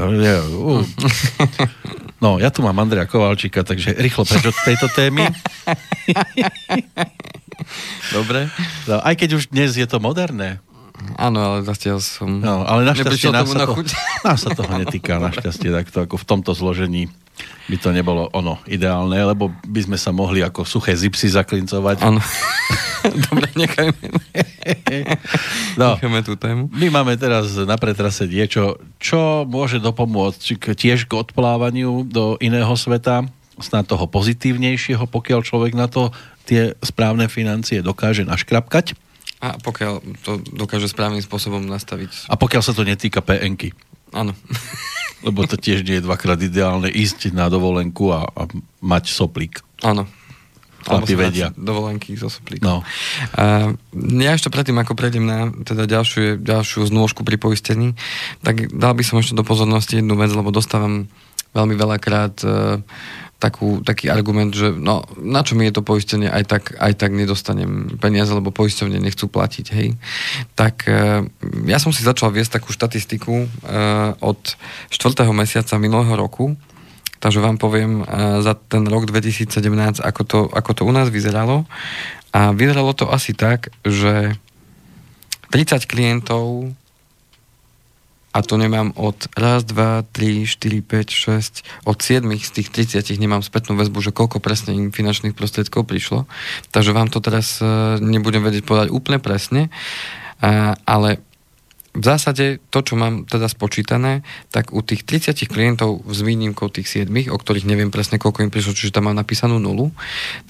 No, ja tu mám Andrea Kovalčíka, takže rýchlo preč od tejto témy. [laughs] Dobre. No, aj keď už dnes je to moderné, Áno, ale zatiaľ som... No, ale našťastie nás sa, to, [laughs] nás sa toho netýka, našťastie, takto ako v tomto zložení by to nebolo ono ideálne, lebo by sme sa mohli ako suché zipsy zaklincovať. Áno. [laughs] Dobre, nechajme. [laughs] no, necháme tú tému. My máme teraz na pretrase niečo, čo môže dopomôcť tiež k odplávaniu do iného sveta, snad toho pozitívnejšieho, pokiaľ človek na to tie správne financie dokáže naškrapkať. A pokiaľ to dokáže správnym spôsobom nastaviť. A pokiaľ sa to netýka PNky. Áno. [laughs] Lebo to tiež nie je dvakrát ideálne ísť na dovolenku a, a mať soplík. Áno. Chlapi vedia. Dovolenky so soplíkom. No. A, ja ešte predtým, ako prejdem na teda ďalšiu, ďalšiu znôžku pri poistení, tak dal by som ešte do pozornosti jednu vec, lebo dostávam veľmi veľakrát uh, takú, taký argument, že no, na čo mi je to poistenie, aj tak, aj tak nedostanem peniaze, lebo poisťovne nechcú platiť, hej. Tak e, ja som si začal viesť takú štatistiku e, od 4. mesiaca minulého roku, takže vám poviem e, za ten rok 2017, ako to, ako to u nás vyzeralo. A vyzeralo to asi tak, že 30 klientov a to nemám od raz, dva, tri, štyri, 5, 6, od 7 z tých 30 nemám spätnú väzbu, že koľko presne im finančných prostriedkov prišlo. Takže vám to teraz e, nebudem vedieť povedať úplne presne, ale v zásade to, čo mám teda spočítané, tak u tých 30 klientov s výnimkou tých 7, o ktorých neviem presne, koľko im prišlo, čiže tam mám napísanú nulu,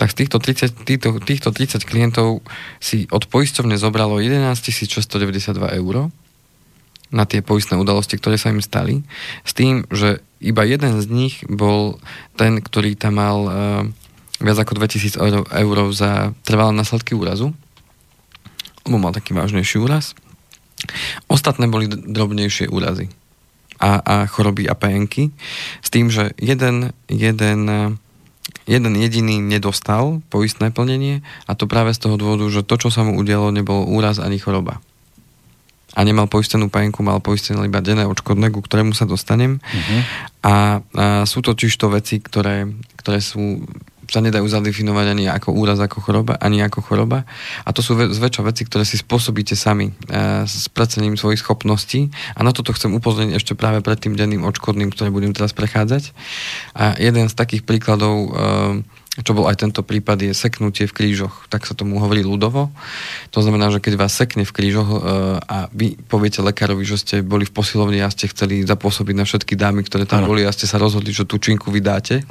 tak z týchto 30, týchto, týchto 30 klientov si od poisťovne zobralo 11 692 eur na tie poistné udalosti, ktoré sa im stali, s tým, že iba jeden z nich bol ten, ktorý tam mal uh, viac ako 2000 eur, eur za trvalé následky úrazu, lebo mal taký vážnejší úraz. Ostatné boli drobnejšie úrazy. A, a choroby a PNky, s tým, že jeden, jeden, jeden jediný nedostal poistné plnenie a to práve z toho dôvodu, že to, čo sa mu udialo, nebol úraz ani choroba a nemal poistenú pajenku, mal poistené iba denné odškodné, ku ktorému sa dostanem. Uh-huh. A, a sú to čisto veci, ktoré, ktoré sú sa nedajú zadefinovať ani ako úraz, ako choroba, ani ako choroba. A to sú zväčša veci, ktoré si spôsobíte sami e, s predsením svojich schopností. A na toto chcem upozorniť ešte práve pred tým denným odškodným, ktoré budem teraz prechádzať. A jeden z takých príkladov e, čo bol aj tento prípad, je seknutie v krížoch. Tak sa tomu hovorí ľudovo. To znamená, že keď vás sekne v krížoch e, a vy poviete lekárovi, že ste boli v posilovni a ste chceli zapôsobiť na všetky dámy, ktoré tam ano. boli a ste sa rozhodli, že tú činku vydáte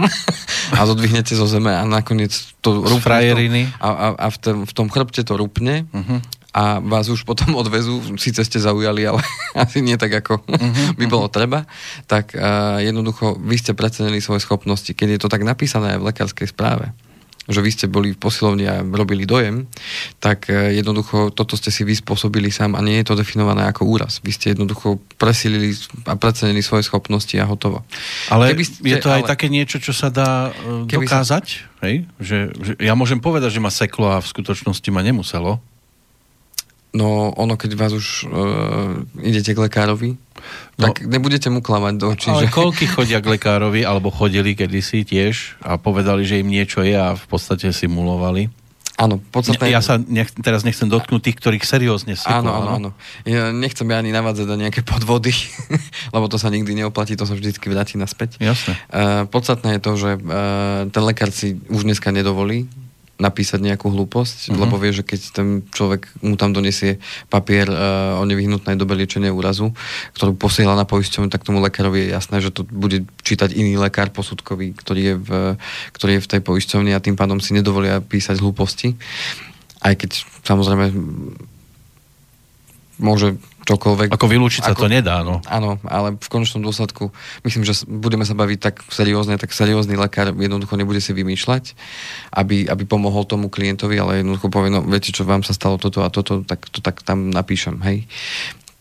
a zodvihnete zo zeme a nakoniec to rupne a, a, a v, tom, v tom chrbte to rupne uh-huh a vás už potom [laughs] odvezú, síce ste zaujali, ale [laughs] asi nie tak, ako uh-huh, by bolo uh-huh. treba, tak uh, jednoducho vy ste precenili svoje schopnosti. Keď je to tak napísané aj v lekárskej správe, že vy ste boli v posilovni a robili dojem, tak uh, jednoducho toto ste si vyspôsobili sám a nie je to definované ako úraz. Vy ste jednoducho presilili a precenili svoje schopnosti a hotovo. Ale ste, je to aj ale, také niečo, čo sa dá uh, dokázať? Sa... Hej? Že, že ja môžem povedať, že ma seklo a v skutočnosti ma nemuselo. No ono, keď vás už uh, idete k lekárovi, no, tak nebudete mu klamať do očí. Ale že... koľky chodia k lekárovi, alebo chodili kedysi tiež a povedali, že im niečo je a v podstate simulovali? Áno, podstatné... Ja sa nech, teraz nechcem dotknúť tých, ktorých seriózne si Áno, áno, áno. Ja nechcem ja ani navádzať do nejaké podvody, [laughs] lebo to sa nikdy neoplatí, to sa vždycky vráti naspäť. Jasné. Uh, podstatné je to, že uh, ten lekár si už dneska nedovolí napísať nejakú hlúposť, uh-huh. lebo vie, že keď ten človek mu tam donesie papier uh, o nevyhnutnej dobe liečenia úrazu, ktorú posiela na poisťovňu, tak tomu lekárovi je jasné, že to bude čítať iný lekár posudkový, ktorý je v, ktorý je v tej poisťovni a tým pádom si nedovolia písať hlúposti. Aj keď samozrejme môže čokoľvek. Ako vylúčiť sa to nedá, no. Áno, ale v konečnom dôsledku myslím, že budeme sa baviť tak seriózne, tak seriózny lekár jednoducho nebude si vymýšľať, aby, aby pomohol tomu klientovi, ale jednoducho povie, no viete čo, vám sa stalo toto a toto, tak to tak tam napíšem, hej.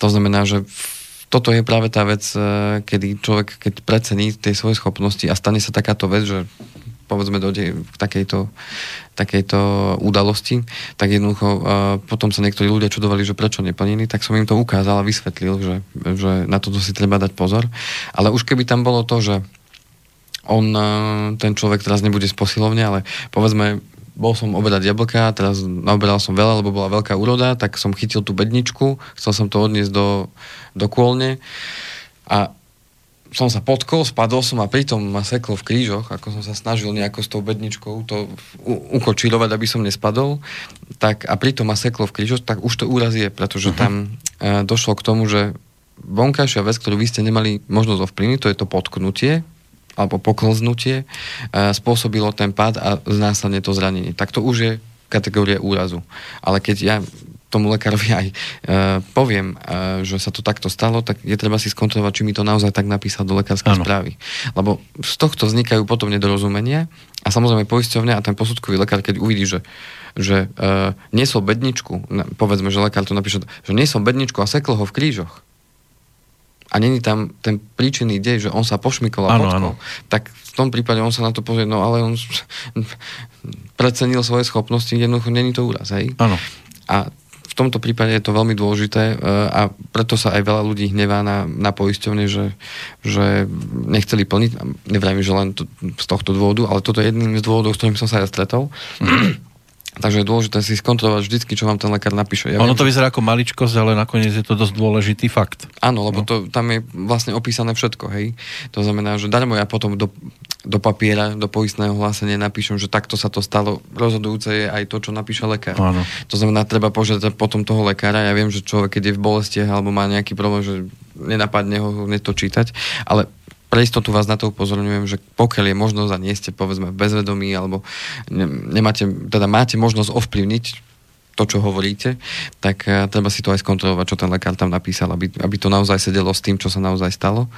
To znamená, že toto je práve tá vec, eh, kedy človek, keď precení tie svoje schopnosti a stane sa takáto vec, že povedzme k takejto, takejto udalosti, tak jednoducho uh, potom sa niektorí ľudia čudovali, že prečo neplnili, tak som im to ukázal a vysvetlil, že, že na toto si treba dať pozor. Ale už keby tam bolo to, že on, uh, ten človek teraz nebude z posilovne, ale povedzme, bol som oberať jablka, teraz naoberal som veľa, lebo bola veľká úroda, tak som chytil tú bedničku, chcel som to odniesť do, do kôlne a som sa potkol, spadol som a pritom ma seklo v krížoch, ako som sa snažil nejako s tou bedničkou to ukočírovať, aby som nespadol, tak a pritom ma seklo v krížoch, tak už to úraz je, pretože uh-huh. tam e, došlo k tomu, že vonkajšia vec, ktorú vy ste nemali možnosť ovplyvniť, to je to potknutie, alebo poklznutie, e, spôsobilo ten pád a následne to zranenie. Tak to už je kategória úrazu. Ale keď ja tomu lekárovi aj e, poviem, e, že sa to takto stalo, tak je treba si skontrolovať, či mi to naozaj tak napísal do lekárskej ano. správy. Lebo z tohto vznikajú potom nedorozumenia a samozrejme poisťovňa a ten posudkový lekár, keď uvidí, že, že e, niesol bedničku, povedzme, že lekár to napíše, že niesol bedničku a seklo ho v krížoch, a není tam ten príčinný dej, že on sa pošmykol a potkol, tak v tom prípade on sa na to pozrie, no ale on [laughs] precenil svoje schopnosti, jednoducho není to úraz, hej? Áno. A v tomto prípade je to veľmi dôležité e, a preto sa aj veľa ľudí hnevá na, na poisťovne, že, že nechceli plniť. Nevrajím, že len to, z tohto dôvodu, ale toto je jedným z dôvodov, s ktorým som sa ja stretol. Takže je dôležité si skontrolovať vždycky, čo vám ten lekár napíše. Ja ono viem, to vyzerá ako maličkosť, ale nakoniec je to dosť dôležitý fakt. Áno, lebo no. to, tam je vlastne opísané všetko, hej. To znamená, že darmo ja potom do, do papiera, do poistného hlásenia napíšem, že takto sa to stalo. Rozhodujúce je aj to, čo napíše lekár. Áno. To znamená, treba požiadať potom toho lekára. Ja viem, že človek, keď je v bolestiach alebo má nejaký problém, že nenapadne ho hneď to čítať, ale pre istotu vás na to upozorňujem, že pokiaľ je možnosť a nie ste povedzme bezvedomí alebo nemáte, teda máte možnosť ovplyvniť to, čo hovoríte, tak uh, treba si to aj skontrolovať, čo ten lekár tam napísal, aby, aby to naozaj sedelo s tým, čo sa naozaj stalo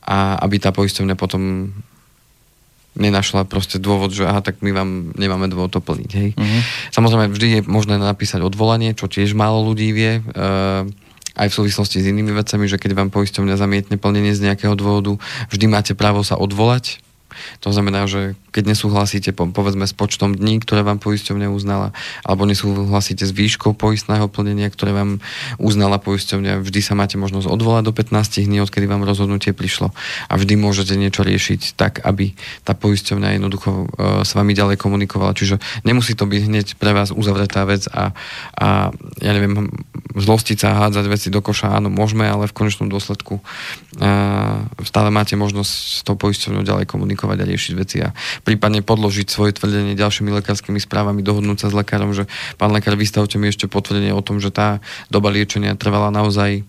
a aby tá poisťovňa potom nenašla proste dôvod, že aha, tak my vám nemáme dôvod to plniť. Hej. Uh-huh. Samozrejme, vždy je možné napísať odvolanie, čo tiež málo ľudí vie. Uh, aj v súvislosti s inými vecami, že keď vám poisťovňa zamietne plnenie z nejakého dôvodu, vždy máte právo sa odvolať to znamená, že keď nesúhlasíte po, povedzme s počtom dní, ktoré vám poisťovňa uznala, alebo nesúhlasíte s výškou poistného plnenia, ktoré vám uznala poisťovňa, vždy sa máte možnosť odvolať do 15 dní, odkedy vám rozhodnutie prišlo. A vždy môžete niečo riešiť tak, aby tá poisťovňa jednoducho e, s vami ďalej komunikovala. Čiže nemusí to byť hneď pre vás uzavretá vec a, a ja neviem, zlostiť sa hádzať veci do koša, áno, môžeme, ale v konečnom dôsledku e, stále máte možnosť s tou poisťovňou ďalej komunikovať komunikovať a riešiť veci a prípadne podložiť svoje tvrdenie ďalšími lekárskymi správami, dohodnúť sa s lekárom, že pán lekár, vystavte mi ešte potvrdenie o tom, že tá doba liečenia trvala naozaj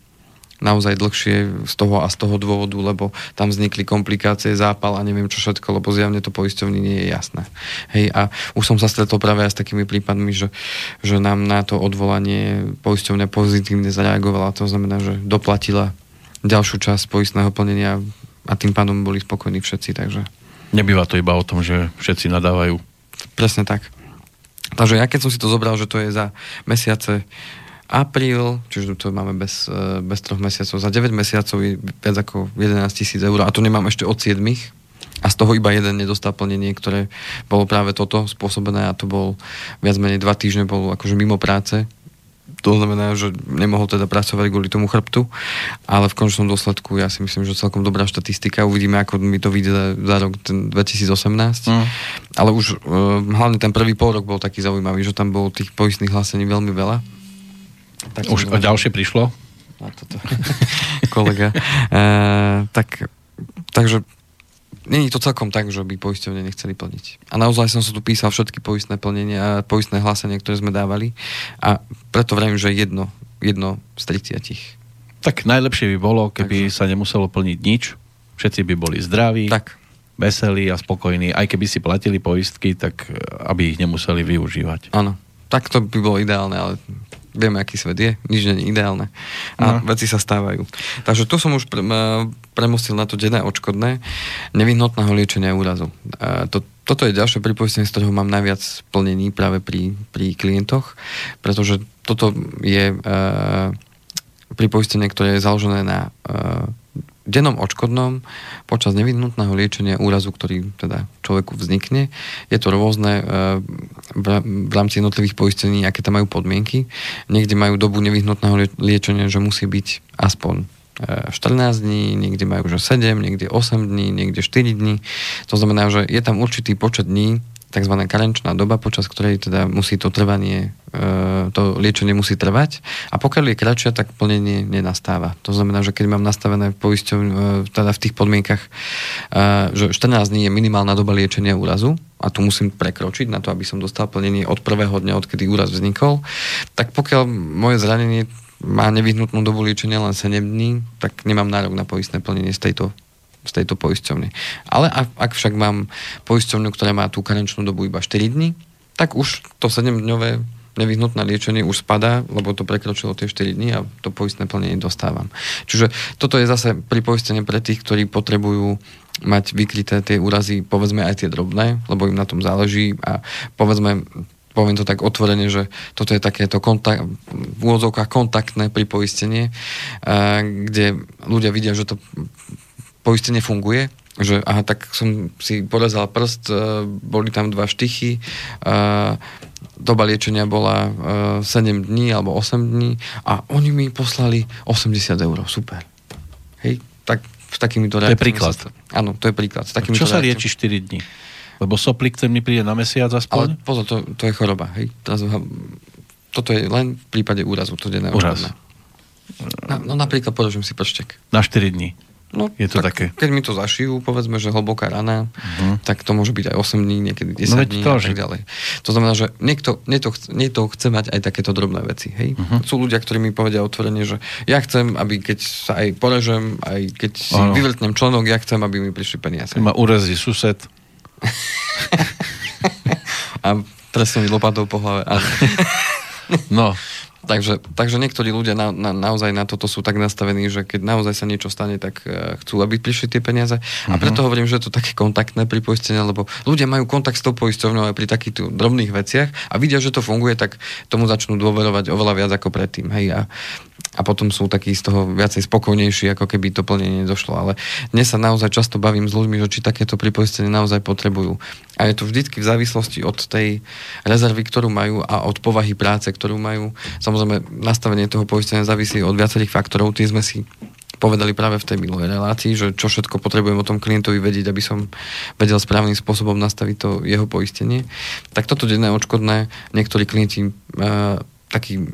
naozaj dlhšie z toho a z toho dôvodu, lebo tam vznikli komplikácie, zápal a neviem čo všetko, lebo zjavne to poisťovni nie je jasné. Hej, a už som sa stretol práve aj s takými prípadmi, že, že nám na to odvolanie poisťovňa pozitívne zareagovala, to znamená, že doplatila ďalšiu časť poistného plnenia a tým pádom boli spokojní všetci, takže Nebýva to iba o tom, že všetci nadávajú. Presne tak. Takže ja keď som si to zobral, že to je za mesiace apríl, čiže to máme bez, e, bez troch mesiacov, za 9 mesiacov je viac ako 11 tisíc eur a to nemám ešte od 7 a z toho iba jeden nedostal plnenie, ktoré bolo práve toto spôsobené a to bol viac menej dva týždne bol akože mimo práce to znamená, že nemohol teda pracovať kvôli tomu chrbtu, ale v končnom dôsledku ja si myslím, že celkom dobrá štatistika. Uvidíme, ako mi to vyjde za, za rok ten 2018. Mm. Ale už uh, hlavne ten prvý pol rok bol taký zaujímavý, že tam bolo tých poistných hlásení veľmi veľa. Tak už a ďalšie prišlo? A toto, [laughs] kolega. Uh, tak, takže Není to celkom tak, že by poisťovne nechceli plniť. A naozaj som sa tu písal všetky poistné plnenia, poistné hlásenia, ktoré sme dávali a preto vravím, že jedno, jedno z 30. Tak najlepšie by bolo, keby Takže. sa nemuselo plniť nič, všetci by boli zdraví, tak. veselí a spokojní, aj keby si platili poistky, tak eh, aby ich nemuseli využívať. Áno, tak to by bolo ideálne, ale vieme, aký svet je, nič nie je ideálne. a no. veci sa stávajú. Takže tu som už pre, premostil na to denné odškodné nevyhnutného liečenia úrazu. A to, toto je ďalšie pripoistenie, z ktorého mám najviac plnení práve pri, pri klientoch, pretože toto je uh, pripoistenie, ktoré je založené na uh, dennom odškodnom počas nevyhnutného liečenia úrazu, ktorý teda človeku vznikne. Je to rôzne v rámci jednotlivých poistení, aké tam majú podmienky. Niekde majú dobu nevyhnutného liečenia, že musí byť aspoň 14 dní, niekde majú že 7, niekde 8 dní, niekde 4 dní. To znamená, že je tam určitý počet dní, tzv. karenčná doba, počas ktorej teda musí to trvanie, e, to liečenie musí trvať a pokiaľ je kratšia, tak plnenie nenastáva. To znamená, že keď mám nastavené poisťov, e, teda v tých podmienkach, e, že 14 dní je minimálna doba liečenia úrazu a tu musím prekročiť na to, aby som dostal plnenie od prvého dňa, odkedy úraz vznikol, tak pokiaľ moje zranenie má nevyhnutnú dobu liečenia len 7 dní, tak nemám nárok na poistné plnenie z tejto z tejto poisťovny. Ale ak, ak však mám poisťovňu, ktorá má tú karenčnú dobu iba 4 dní, tak už to 7-dňové nevyhnutné liečenie už spadá, lebo to prekročilo tie 4 dní a to poistné plnenie dostávam. Čiže toto je zase pripoistenie pre tých, ktorí potrebujú mať vykryté tie úrazy, povedzme aj tie drobné, lebo im na tom záleží a povedzme poviem to tak otvorene, že toto je takéto kontakt, v úvodzovkách kontaktné pripoistenie, kde ľudia vidia, že to poistenie funguje, že aha, tak som si porezal prst, boli tam dva štychy, doba liečenia bola 7 dní alebo 8 dní a oni mi poslali 80 eur, super. Hej, tak s takýmito To je príklad. Sa, áno, to je príklad. S Čo sa lieči 4 dní? Lebo soplik ten mi príde na mesiac aspoň? Ale pozor, to, to je choroba. Hej? Toto je len v prípade úrazu, to denné Úraz. No, no napríklad položím si prštek. Na 4 dní. No, je to tak, také. Keď mi to zašijú, povedzme, že hlboká rana, uh-huh. tak to môže byť aj 8 dní, niekedy 10 no, dní to, a tak ďalej. To znamená, že niekto, niekto, chce, niekto chce mať aj takéto drobné veci. Hej? Uh-huh. Sú ľudia, ktorí mi povedia otvorene, že ja chcem, aby keď sa aj porežem, aj keď si ano. vyvrtnem členok, ja chcem, aby mi prišli peniaze. Ma urazí sused. [laughs] a trestne mi lopatou po hlave. no. [laughs] Takže, takže niektorí ľudia na, na, naozaj na toto sú tak nastavení, že keď naozaj sa niečo stane, tak uh, chcú, aby prišli tie peniaze. Uh-huh. A preto mhm. hovorím, že je to také kontaktné pri poistení, lebo ľudia majú kontakt s tou poisťovňou aj pri takýchto drobných veciach a vidia, že to funguje, tak tomu začnú dôverovať oveľa viac ako predtým. Hej, a a potom sú takí z toho viacej spokojnejší, ako keby to plnenie došlo. Ale dnes sa naozaj často bavím s ľuďmi, že či takéto pripoistenie naozaj potrebujú. A je to vždycky v závislosti od tej rezervy, ktorú majú a od povahy práce, ktorú majú. Samozrejme, nastavenie toho poistenia závisí od viacerých faktorov. Tie sme si povedali práve v tej minulej relácii, že čo všetko potrebujem o tom klientovi vedieť, aby som vedel správnym spôsobom nastaviť to jeho poistenie. Tak toto denné odškodné niektorí klienti uh, taký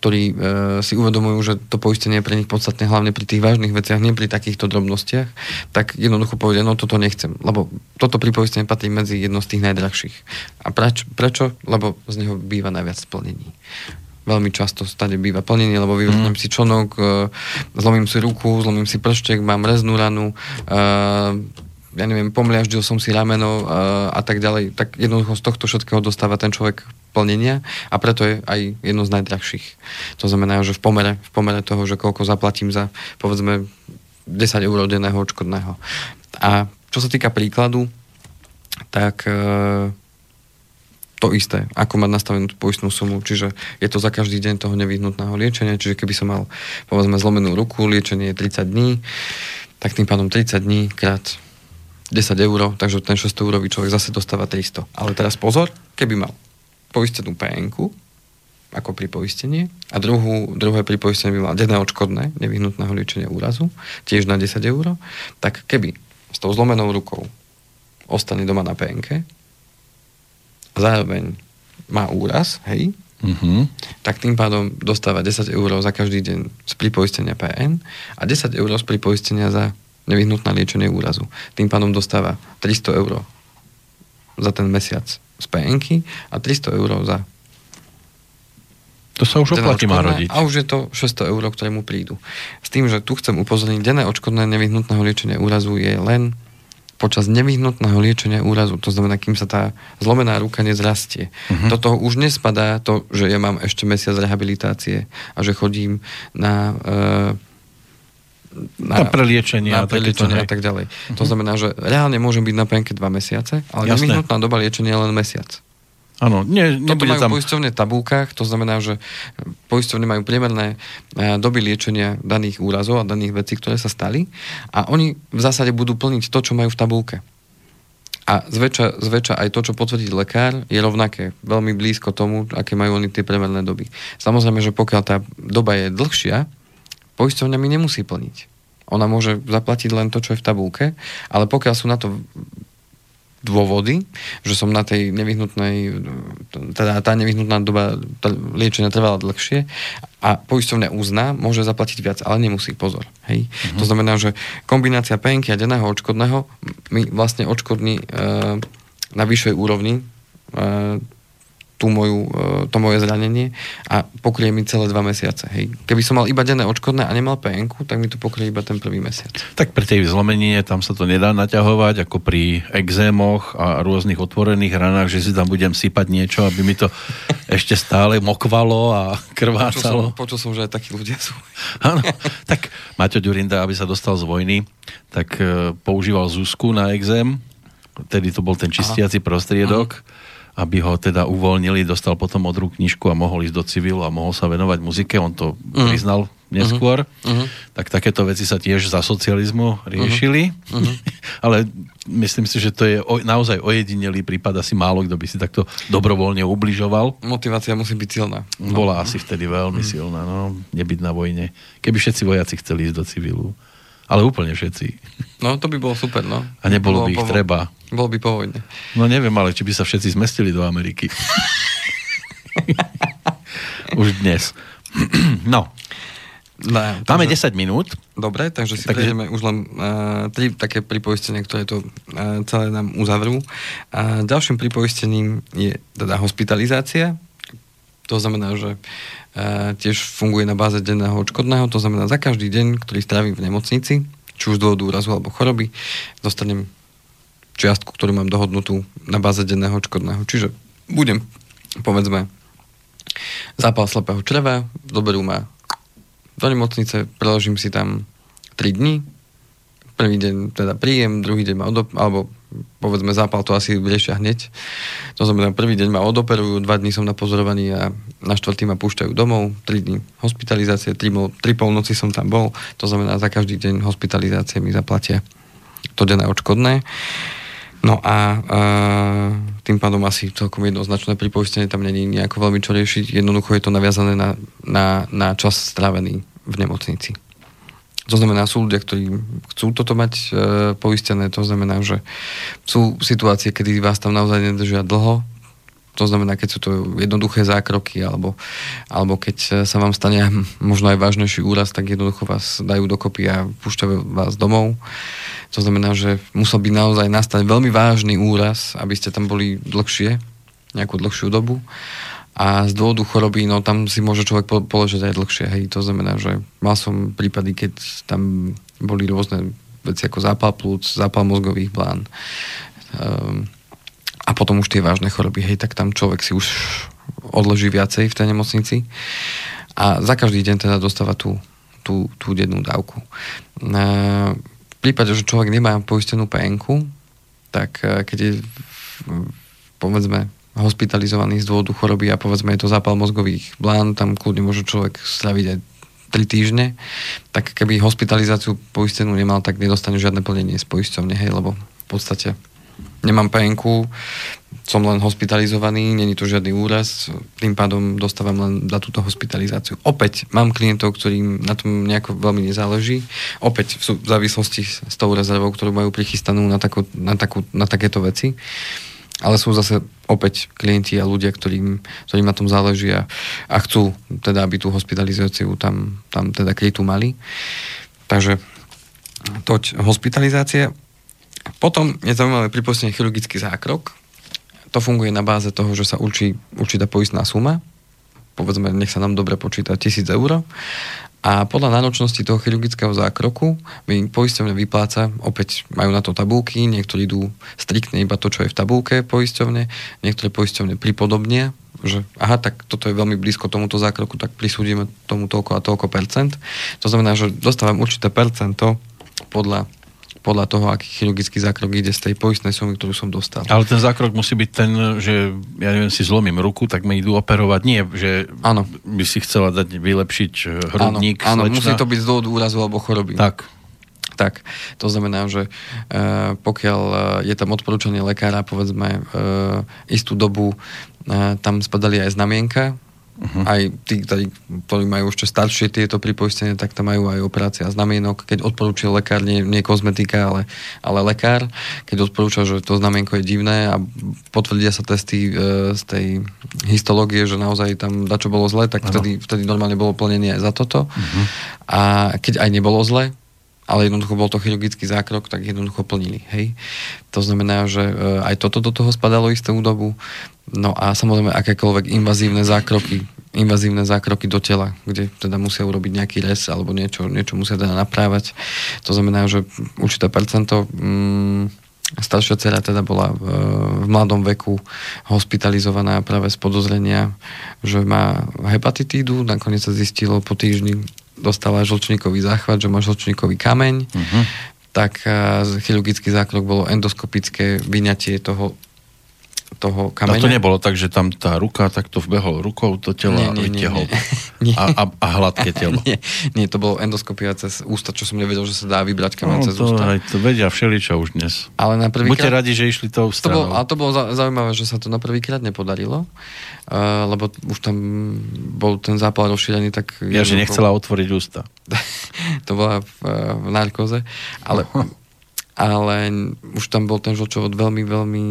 ktorí e, si uvedomujú, že to poistenie je pre nich podstatné hlavne pri tých vážnych veciach, nie pri takýchto drobnostiach, tak jednoducho povedia, no toto nechcem, lebo toto pripoistenie patrí medzi jedno z tých najdrahších. A preč, prečo? Lebo z neho býva najviac splnení veľmi často stade býva plnenie, lebo vyvrhnem mm. si čonok, e, zlomím si ruku, zlomím si prštek, mám reznú ranu, e, ja neviem, pomliaždil som si rameno a, a tak ďalej, tak jednoducho z tohto všetkého dostáva ten človek plnenia a preto je aj jedno z najdrahších. To znamená, že v pomere, v pomere toho, že koľko zaplatím za povedzme 10 eur denného odškodného. A čo sa týka príkladu, tak e, to isté, ako mať nastavenú tú poistnú sumu, čiže je to za každý deň toho nevyhnutného liečenia, čiže keby som mal povedzme zlomenú ruku, liečenie je 30 dní, tak tým pádom 30 dní krát 10 eur, takže ten 600 eurový človek zase dostáva 300. Ale teraz pozor, keby mal poistenú pn ako pripoistenie a druhú, druhé pripoistenie by mal denné odškodné nevyhnutného liečenia úrazu, tiež na 10 eur, tak keby s tou zlomenou rukou ostane doma na PNK, zároveň má úraz, hej, Uh-huh. tak tým pádom dostáva 10 eur za každý deň z pripoistenia PN a 10 eur z pripoistenia za nevyhnutné liečenie úrazu. Tým pádom dostáva 300 eur za ten mesiac z PNky a 300 eur za to sa už oplatí má rodiť. A už je to 600 eur, ktoré mu prídu. S tým, že tu chcem upozorniť, denné odškodné nevyhnutného liečenia úrazu je len počas nevyhnutného liečenia úrazu, to znamená, kým sa tá zlomená ruka nezrastie. Uh-huh. Do toho už nespadá to, že ja mám ešte mesiac rehabilitácie a že chodím na... Uh, na, na preliečenie, na preliečenie a tak ďalej. Uh-huh. To znamená, že reálne môžem byť na penke dva mesiace, ale Jasné. nevyhnutná doba liečenia je len mesiac. Áno, nie, Toto majú tam... poisťovne tabulkách, to znamená, že poisťovne majú priemerné e, doby liečenia daných úrazov a daných vecí, ktoré sa stali a oni v zásade budú plniť to, čo majú v tabulke. A zväčša, zväčša aj to, čo potvrdí lekár, je rovnaké, veľmi blízko tomu, aké majú oni tie priemerné doby. Samozrejme, že pokiaľ tá doba je dlhšia, poisťovňa mi nemusí plniť. Ona môže zaplatiť len to, čo je v tabulke, ale pokiaľ sú na to dôvody, že som na tej nevyhnutnej, teda tá nevyhnutná doba liečenia trvala dlhšie a poisťovňa uzná, môže zaplatiť viac, ale nemusí, pozor. Hej? Uh-huh. To znamená, že kombinácia penky a denného odškodného mi vlastne odškodní e, na vyššej úrovni e, tú moju, e, to moje zranenie a pokrie mi celé dva mesiace. Hej. Keby som mal iba denné odškodné a nemal PNK, tak mi to pokrie iba ten prvý mesiac. Tak pri tej zlomenine tam sa to nedá naťahovať, ako pri exémoch a rôznych otvorených ranách, že si tam budem sypať niečo, aby mi to [laughs] ešte stále mokvalo a krvácalo. Počul som, počul som že aj takí ľudia sú. [laughs] Áno, tak Maťo Ďurinda, aby sa dostal z vojny, tak e, používal Zuzku na exém, tedy to bol ten čistiaci Aha. prostriedok. Aha aby ho teda uvoľnili, dostal potom modrú knižku a mohol ísť do civilu a mohol sa venovať muzike, on to uh-huh. priznal neskôr, uh-huh. tak takéto veci sa tiež za socializmu riešili, uh-huh. [laughs] ale myslím si, že to je o, naozaj ojedinelý prípad, asi málo kto by si takto dobrovoľne ubližoval. Motivácia musí byť silná. Bola no. asi vtedy veľmi uh-huh. silná, no, nebyť na vojne. Keby všetci vojaci chceli ísť do civilu. Ale úplne všetci. No, to by bolo super, no. A nebolo by ich po, treba. Bolo by po vojne. No neviem, ale či by sa všetci zmestili do Ameriky. [laughs] Už dnes. [clears throat] no. Takže, Máme 10 minút. Dobre, takže si takže... prejdeme už len uh, tri také pripoistenia, ktoré to uh, celé nám uzavrú. A ďalším pripoistením je teda hospitalizácia. To znamená, že uh, tiež funguje na báze denného odškodného, to znamená za každý deň, ktorý strávim v nemocnici, či už z dôvodu úrazu alebo choroby, dostanem čiastku, ktorú mám dohodnutú na báze denného odškodného. Čiže budem, povedzme, zápal slepého čreva, doberú ma do nemocnice, preložím si tam 3 dní, prvý deň teda príjem, druhý deň ma odop- alebo povedzme zápal to asi riešia hneď. To znamená, prvý deň ma odoperujú, dva dní som na pozorovaní a na štvrtý ma púšťajú domov, tri dní hospitalizácie, tri, tri polnoci som tam bol, to znamená, za každý deň hospitalizácie mi zaplatia to denné odškodné. No a, a tým pádom asi celkom jednoznačné pripoistenie tam není nejako veľmi čo riešiť. Jednoducho je to naviazané na, na, na čas strávený v nemocnici. To znamená, sú ľudia, ktorí chcú toto mať e, poistené, to znamená, že sú situácie, kedy vás tam naozaj nedržia dlho, to znamená, keď sú to jednoduché zákroky, alebo, alebo keď sa vám stane [laughs] možno aj vážnejší úraz, tak jednoducho vás dajú dokopy a púšťajú vás domov. To znamená, že musel by naozaj nastať veľmi vážny úraz, aby ste tam boli dlhšie, nejakú dlhšiu dobu a z dôvodu choroby, no tam si môže človek po- položiť aj dlhšie, hej, to znamená, že mal som prípady, keď tam boli rôzne veci ako zápal plúc, zápal mozgových blán um, a potom už tie vážne choroby, hej, tak tam človek si už odloží viacej v tej nemocnici a za každý deň teda dostáva tú, tú, tú dennú dávku. Uh, v prípade, že človek nemá poistenú PNK, tak uh, keď je povedzme hospitalizovaný z dôvodu choroby a povedzme je to zápal mozgových blán, tam kľudne môže človek straviť aj 3 týždne, tak keby hospitalizáciu poistenú nemal, tak nedostane žiadne plnenie z poisťovne, hej, lebo v podstate nemám penku, som len hospitalizovaný, není to žiadny úraz, tým pádom dostávam len za túto hospitalizáciu. Opäť mám klientov, ktorým na tom nejako veľmi nezáleží, opäť v závislosti s tou rezervou, ktorú majú prichystanú na, takú, na, takú, na takéto veci ale sú zase opäť klienti a ľudia, ktorým, ktorým na tom záleží a, a chcú teda, aby tú hospitalizáciu tam, tam teda krytú mali. Takže toť hospitalizácia. Potom je zaujímavé pripustenie chirurgický zákrok. To funguje na báze toho, že sa učí určitá poistná suma. Povedzme, nech sa nám dobre počíta 1000 eur. A podľa náročnosti toho chirurgického zákroku mi poisťovňa vypláca, opäť majú na to tabulky, niektorí idú striktne iba to, čo je v tabulke poisťovne, niektoré poisťovne pripodobnia, že aha, tak toto je veľmi blízko tomuto zákroku, tak prisúdime tomu toľko a toľko percent. To znamená, že dostávam určité percento podľa podľa toho, aký chirurgický zákrok ide z tej poistnej sumy, ktorú som dostal. Ale ten zákrok musí byť ten, že ja neviem, si zlomím ruku, tak mi idú operovať. Nie, že ano. by si chcela dať vylepšiť eh, hrudník. Áno, musí to byť z dôvodu úrazu alebo choroby. Tak. Tak, to znamená, že e, pokiaľ je tam odporúčanie lekára, povedzme, e, istú dobu e, tam spadali aj znamienka, Uh-huh. Aj tí, ktorí, ktorí majú ešte staršie tieto pripoistenie, tak tam majú aj operácia znamienok. Keď odporúčil lekár, nie, nie kozmetika, ale, ale lekár, keď odporúča, že to znamienko je divné a potvrdia sa testy e, z tej histológie, že naozaj tam dačo bolo zle, tak vtedy, vtedy normálne bolo plnenie aj za toto. Uh-huh. A keď aj nebolo zle, ale jednoducho bol to chirurgický zákrok, tak jednoducho plnili. Hej? To znamená, že e, aj toto do toho spadalo istú dobu. No a samozrejme akékoľvek invazívne zákroky, invazívne zákroky do tela, kde teda musia urobiť nejaký res alebo niečo, niečo musia teda naprávať. To znamená, že určité percento mm, staršia dcera teda bola v, v mladom veku hospitalizovaná práve z podozrenia, že má hepatitídu. Nakoniec sa zistilo po týždni, dostala žlčníkový záchvat, že má žlčníkový kameň. Uh-huh. Tak chirurgický zákrok bolo endoskopické vyňatie toho toho kameňa. A to nebolo tak, že tam tá ruka takto vbehol rukou do tela nie, nie, vytiahol nie, nie. A, a, a hladké telo. [laughs] Nie, nie, to bolo endoskopia cez ústa, čo som nevedel, že sa dá vybrať kameň no, cez to, ústa. Aj to vedia všeličo už dnes. Ale na prvý Buďte radi, že išli tou stranou. To bolo, a to bolo zaujímavé, že sa to na prvýkrát nepodarilo, uh, lebo už tam bol ten zápal rozšírený, tak... Ja, že nechcela otvoriť ústa. [laughs] to bola v, v narkoze, ale [laughs] ale už tam bol ten žlčovod veľmi, veľmi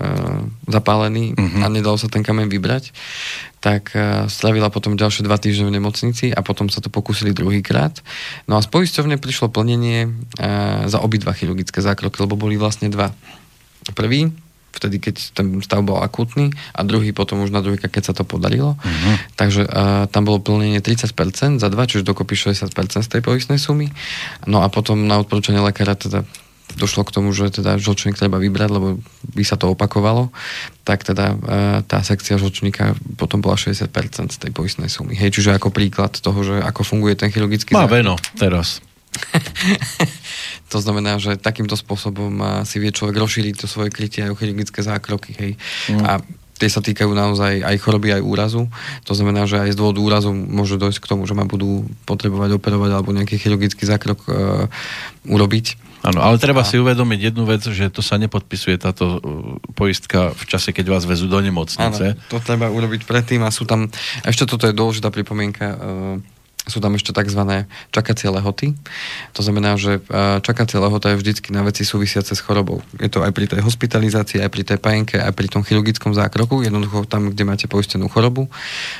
uh, zapálený uh-huh. a nedalo sa ten kameň vybrať, tak uh, stravila potom ďalšie dva týždne v nemocnici a potom sa to pokúsili druhýkrát. No a z poisťovne prišlo plnenie uh, za obidva chirurgické zákroky, lebo boli vlastne dva. Prvý vtedy, keď ten stav bol akútny a druhý potom už na druhý, keď sa to podarilo. Uh-huh. Takže uh, tam bolo plnenie 30% za dva, čiže dokopy 60% z tej poistnej sumy. No a potom na odporúčanie lekára teda došlo k tomu, že teda žlčník treba vybrať, lebo by sa to opakovalo, tak teda e, tá sekcia žlčníka potom bola 60% z tej poistnej sumy. Hej, čiže ako príklad toho, že ako funguje ten chirurgický Má veno teraz. [laughs] to znamená, že takýmto spôsobom si vie človek rozšíriť to svoje krytie aj o chirurgické zákroky. Hej. Mm. A tie sa týkajú naozaj aj choroby, aj úrazu. To znamená, že aj z dôvodu úrazu môže dojsť k tomu, že ma budú potrebovať operovať alebo nejaký chirurgický zákrok e, urobiť Áno, ale treba a... si uvedomiť jednu vec, že to sa nepodpisuje táto uh, poistka v čase, keď vás vezú do nemocnice. Áno, to treba urobiť predtým a sú tam, ešte toto je dôležitá pripomienka, uh, sú tam ešte tzv. čakacie lehoty. To znamená, že uh, čakacia lehota je vždycky na veci súvisiace s chorobou. Je to aj pri tej hospitalizácii, aj pri tej pajenke, aj pri tom chirurgickom zákroku, jednoducho tam, kde máte poistenú chorobu,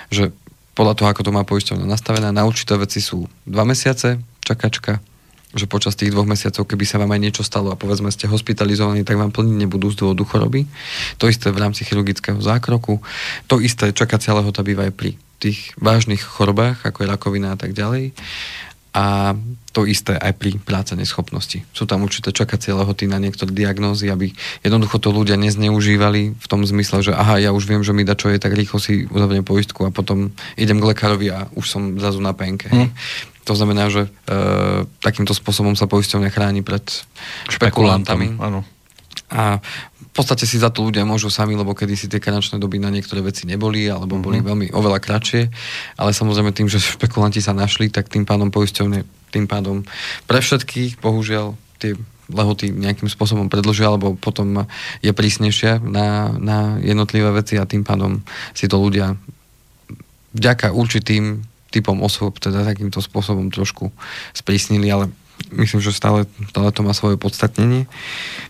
že podľa toho, ako to má poisťovňa nastavené, na určité veci sú dva mesiace čakačka, že počas tých dvoch mesiacov, keby sa vám aj niečo stalo a povedzme ste hospitalizovaní, tak vám plniť nebudú z dôvodu choroby. To isté v rámci chirurgického zákroku. To isté čakacia lehota býva aj pri tých vážnych chorobách, ako je rakovina a tak ďalej. A to isté aj pri práce neschopnosti. Sú tam určité čakacie lehoty na niektoré diagnózy, aby jednoducho to ľudia nezneužívali v tom zmysle, že aha, ja už viem, že mi da čo je, tak rýchlo si uzavriem poistku a potom idem k lekárovi a už som zrazu na penke. Mm. To znamená, že e, takýmto spôsobom sa poisťovňa chráni pred špekulantami. Áno. A v podstate si za to ľudia môžu sami, lebo kedy si tie karančné doby na niektoré veci neboli, alebo boli mm-hmm. veľmi oveľa kratšie. Ale samozrejme tým, že [laughs] špekulanti sa našli, tak tým pádom poisťovne, tým pádom pre všetkých, bohužiaľ, tie lehoty nejakým spôsobom predlžia, alebo potom je prísnejšia na, na jednotlivé veci a tým pádom si to ľudia vďaka určitým typom osôb teda takýmto spôsobom trošku sprísnili, ale myslím, že stále, stále to má svoje podstatnenie.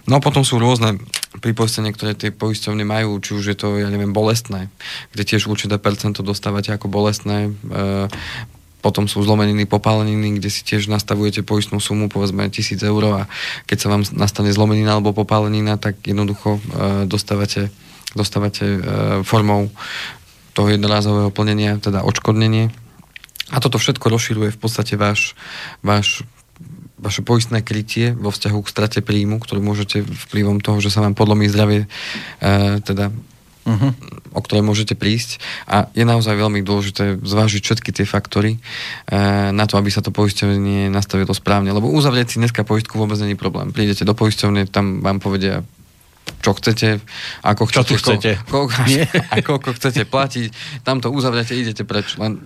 No a potom sú rôzne pripoistenia, ktoré tie poisťovne majú, či už je to, ja neviem, bolestné, kde tiež určité percento dostávate ako bolestné, e, potom sú zlomeniny, popáleniny, kde si tiež nastavujete poistnú sumu, povedzme 1000 eur a keď sa vám nastane zlomenina alebo popálenina, tak jednoducho e, dostávate, dostávate e, formou toho jednorázového plnenia, teda odškodnenie A toto všetko rozširuje v podstate váš, váš vaše poistné krytie vo vzťahu k strate príjmu, ktorú môžete vplyvom toho, že sa vám podlomí zdravie, e, teda uh-huh. o ktoré môžete prísť. A je naozaj veľmi dôležité zvážiť všetky tie faktory e, na to, aby sa to poisťovanie nastavilo správne. Lebo uzavrieť si dneska poistku vôbec není problém. Prídete do poisťovne, tam vám povedia čo chcete, ako chcete, čo chcete. Ko, ko, [laughs] a koľko chcete platiť, tam to uzavriete, idete preč. Len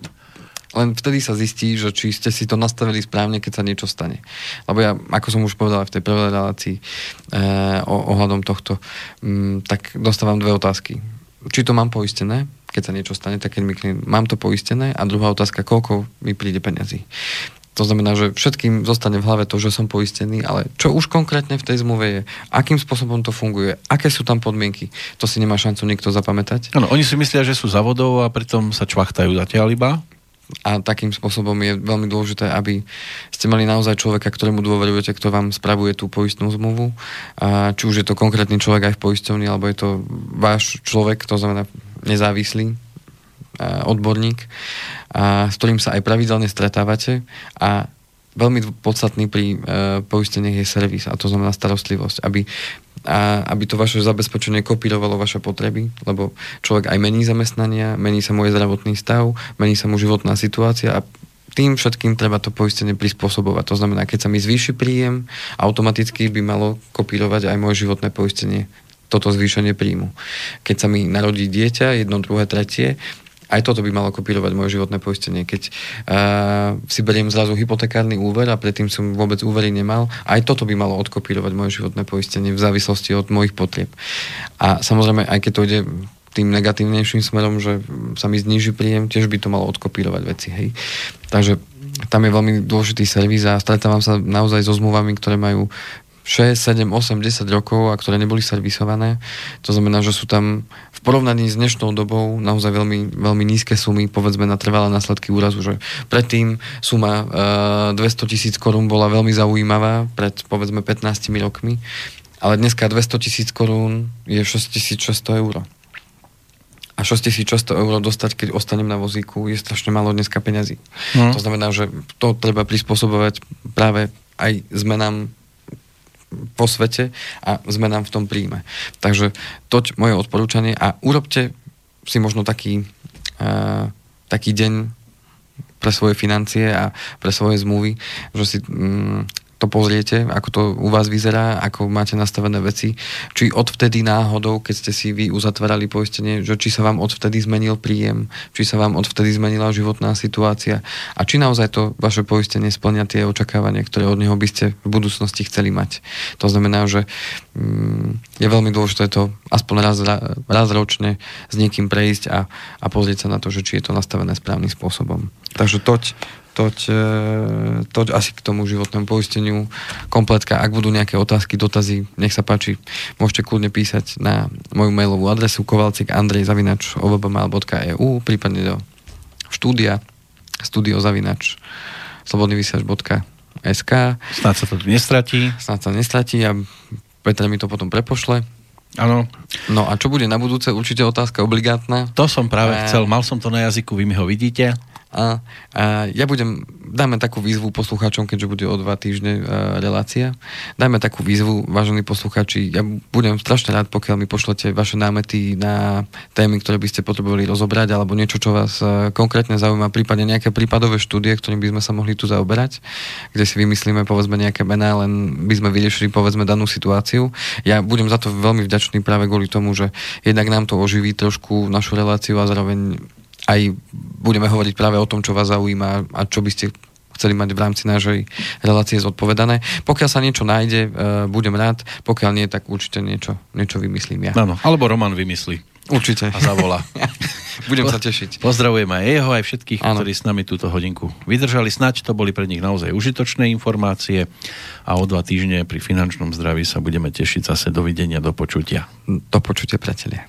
len vtedy sa zistí, že či ste si to nastavili správne, keď sa niečo stane. Lebo ja, ako som už povedal v tej prvej relácii eh, ohľadom tohto, mm, tak dostávam dve otázky. Či to mám poistené, keď sa niečo stane, tak keď mi klient, mám to poistené a druhá otázka, koľko mi príde peniazy. To znamená, že všetkým zostane v hlave to, že som poistený, ale čo už konkrétne v tej zmluve je, akým spôsobom to funguje, aké sú tam podmienky, to si nemá šancu nikto zapamätať. Ano, oni si myslia, že sú zavodov a pritom sa čvachtajú zatiaľ iba a takým spôsobom je veľmi dôležité, aby ste mali naozaj človeka, ktorému dôverujete, kto vám spravuje tú poistnú zmluvu. A či už je to konkrétny človek aj v poisťovni, alebo je to váš človek, to znamená nezávislý odborník, a s ktorým sa aj pravidelne stretávate a veľmi podstatný pri e, poisteniach je servis a to znamená starostlivosť, aby a aby to vaše zabezpečenie kopírovalo vaše potreby, lebo človek aj mení zamestnania, mení sa môj zdravotný stav, mení sa mu životná situácia a tým všetkým treba to poistenie prispôsobovať. To znamená, keď sa mi zvýši príjem, automaticky by malo kopírovať aj moje životné poistenie toto zvýšenie príjmu. Keď sa mi narodí dieťa, jedno, druhé, tretie, aj toto by malo kopírovať moje životné poistenie. Keď uh, si beriem zrazu hypotekárny úver a predtým som vôbec úvery nemal, aj toto by malo odkopírovať moje životné poistenie v závislosti od mojich potrieb. A samozrejme, aj keď to ide tým negatívnejším smerom, že sa mi zniží príjem, tiež by to malo odkopírovať veci. Hej. Takže tam je veľmi dôležitý servis a stretávam sa naozaj so zmluvami, ktoré majú 6, 7, 8, 10 rokov a ktoré neboli servisované. To znamená, že sú tam v porovnaní s dnešnou dobou naozaj veľmi, veľmi nízke sumy, povedzme na trvalé následky úrazu, že predtým suma uh, 200 tisíc korún bola veľmi zaujímavá pred povedzme 15 rokmi, ale dneska 200 tisíc korún je 6600 eur. A 6600 eur dostať, keď ostanem na vozíku, je strašne málo dneska peňazí. Hmm. To znamená, že to treba prispôsobovať práve aj zmenám po svete a zmenám v tom príjme. Takže toť moje odporúčanie a urobte si možno taký, uh, taký deň pre svoje financie a pre svoje zmluvy, že si um, to pozriete, ako to u vás vyzerá, ako máte nastavené veci, či odvtedy náhodou, keď ste si vy uzatvárali poistenie, že či sa vám odvtedy zmenil príjem, či sa vám odvtedy zmenila životná situácia a či naozaj to vaše poistenie splňa tie očakávania, ktoré od neho by ste v budúcnosti chceli mať. To znamená, že mm, je veľmi dôležité to aspoň raz, raz ročne s niekým prejsť a, a pozrieť sa na to, že či je to nastavené správnym spôsobom. Takže toť toť, e, toť asi k tomu životnému poisteniu kompletka. Ak budú nejaké otázky, dotazy, nech sa páči, môžete kľudne písať na moju mailovú adresu kovalcik andrejzavinač ovbmal.eu prípadne do štúdia studiozavinač slobodnyvysiač.sk Snáď sa to tu nestratí. Snáď sa nestratí a Petra mi to potom prepošle. Áno. No a čo bude na budúce? Určite otázka obligátna. To som práve a... chcel. Mal som to na jazyku, vy mi ho vidíte. A, a ja budem, dáme takú výzvu poslucháčom, keďže bude o dva týždne a, relácia. Dajme takú výzvu, vážení poslucháči. Ja budem strašne rád, pokiaľ mi pošlete vaše námety na témy, ktoré by ste potrebovali rozobrať, alebo niečo, čo vás a, konkrétne zaujíma, prípadne nejaké prípadové štúdie, ktorým by sme sa mohli tu zaoberať, kde si vymyslíme povedzme nejaké mená, len by sme vyriešili povedzme danú situáciu. Ja budem za to veľmi vďačný práve kvôli tomu, že jednak nám to oživí trošku našu reláciu a zároveň aj budeme hovoriť práve o tom, čo vás zaujíma a čo by ste chceli mať v rámci našej relácie zodpovedané. Pokiaľ sa niečo nájde, uh, budem rád, pokiaľ nie, tak určite niečo, niečo vymyslím ja. Áno, alebo Roman vymyslí. Určite. A zavolá. [laughs] Budem sa tešiť. Pozdravujem aj jeho, aj všetkých, ano. ktorí s nami túto hodinku vydržali. Snaď to boli pre nich naozaj užitočné informácie a o dva týždne pri finančnom zdraví sa budeme tešiť zase. Dovidenia, do počutia. Do počutia, priatelia.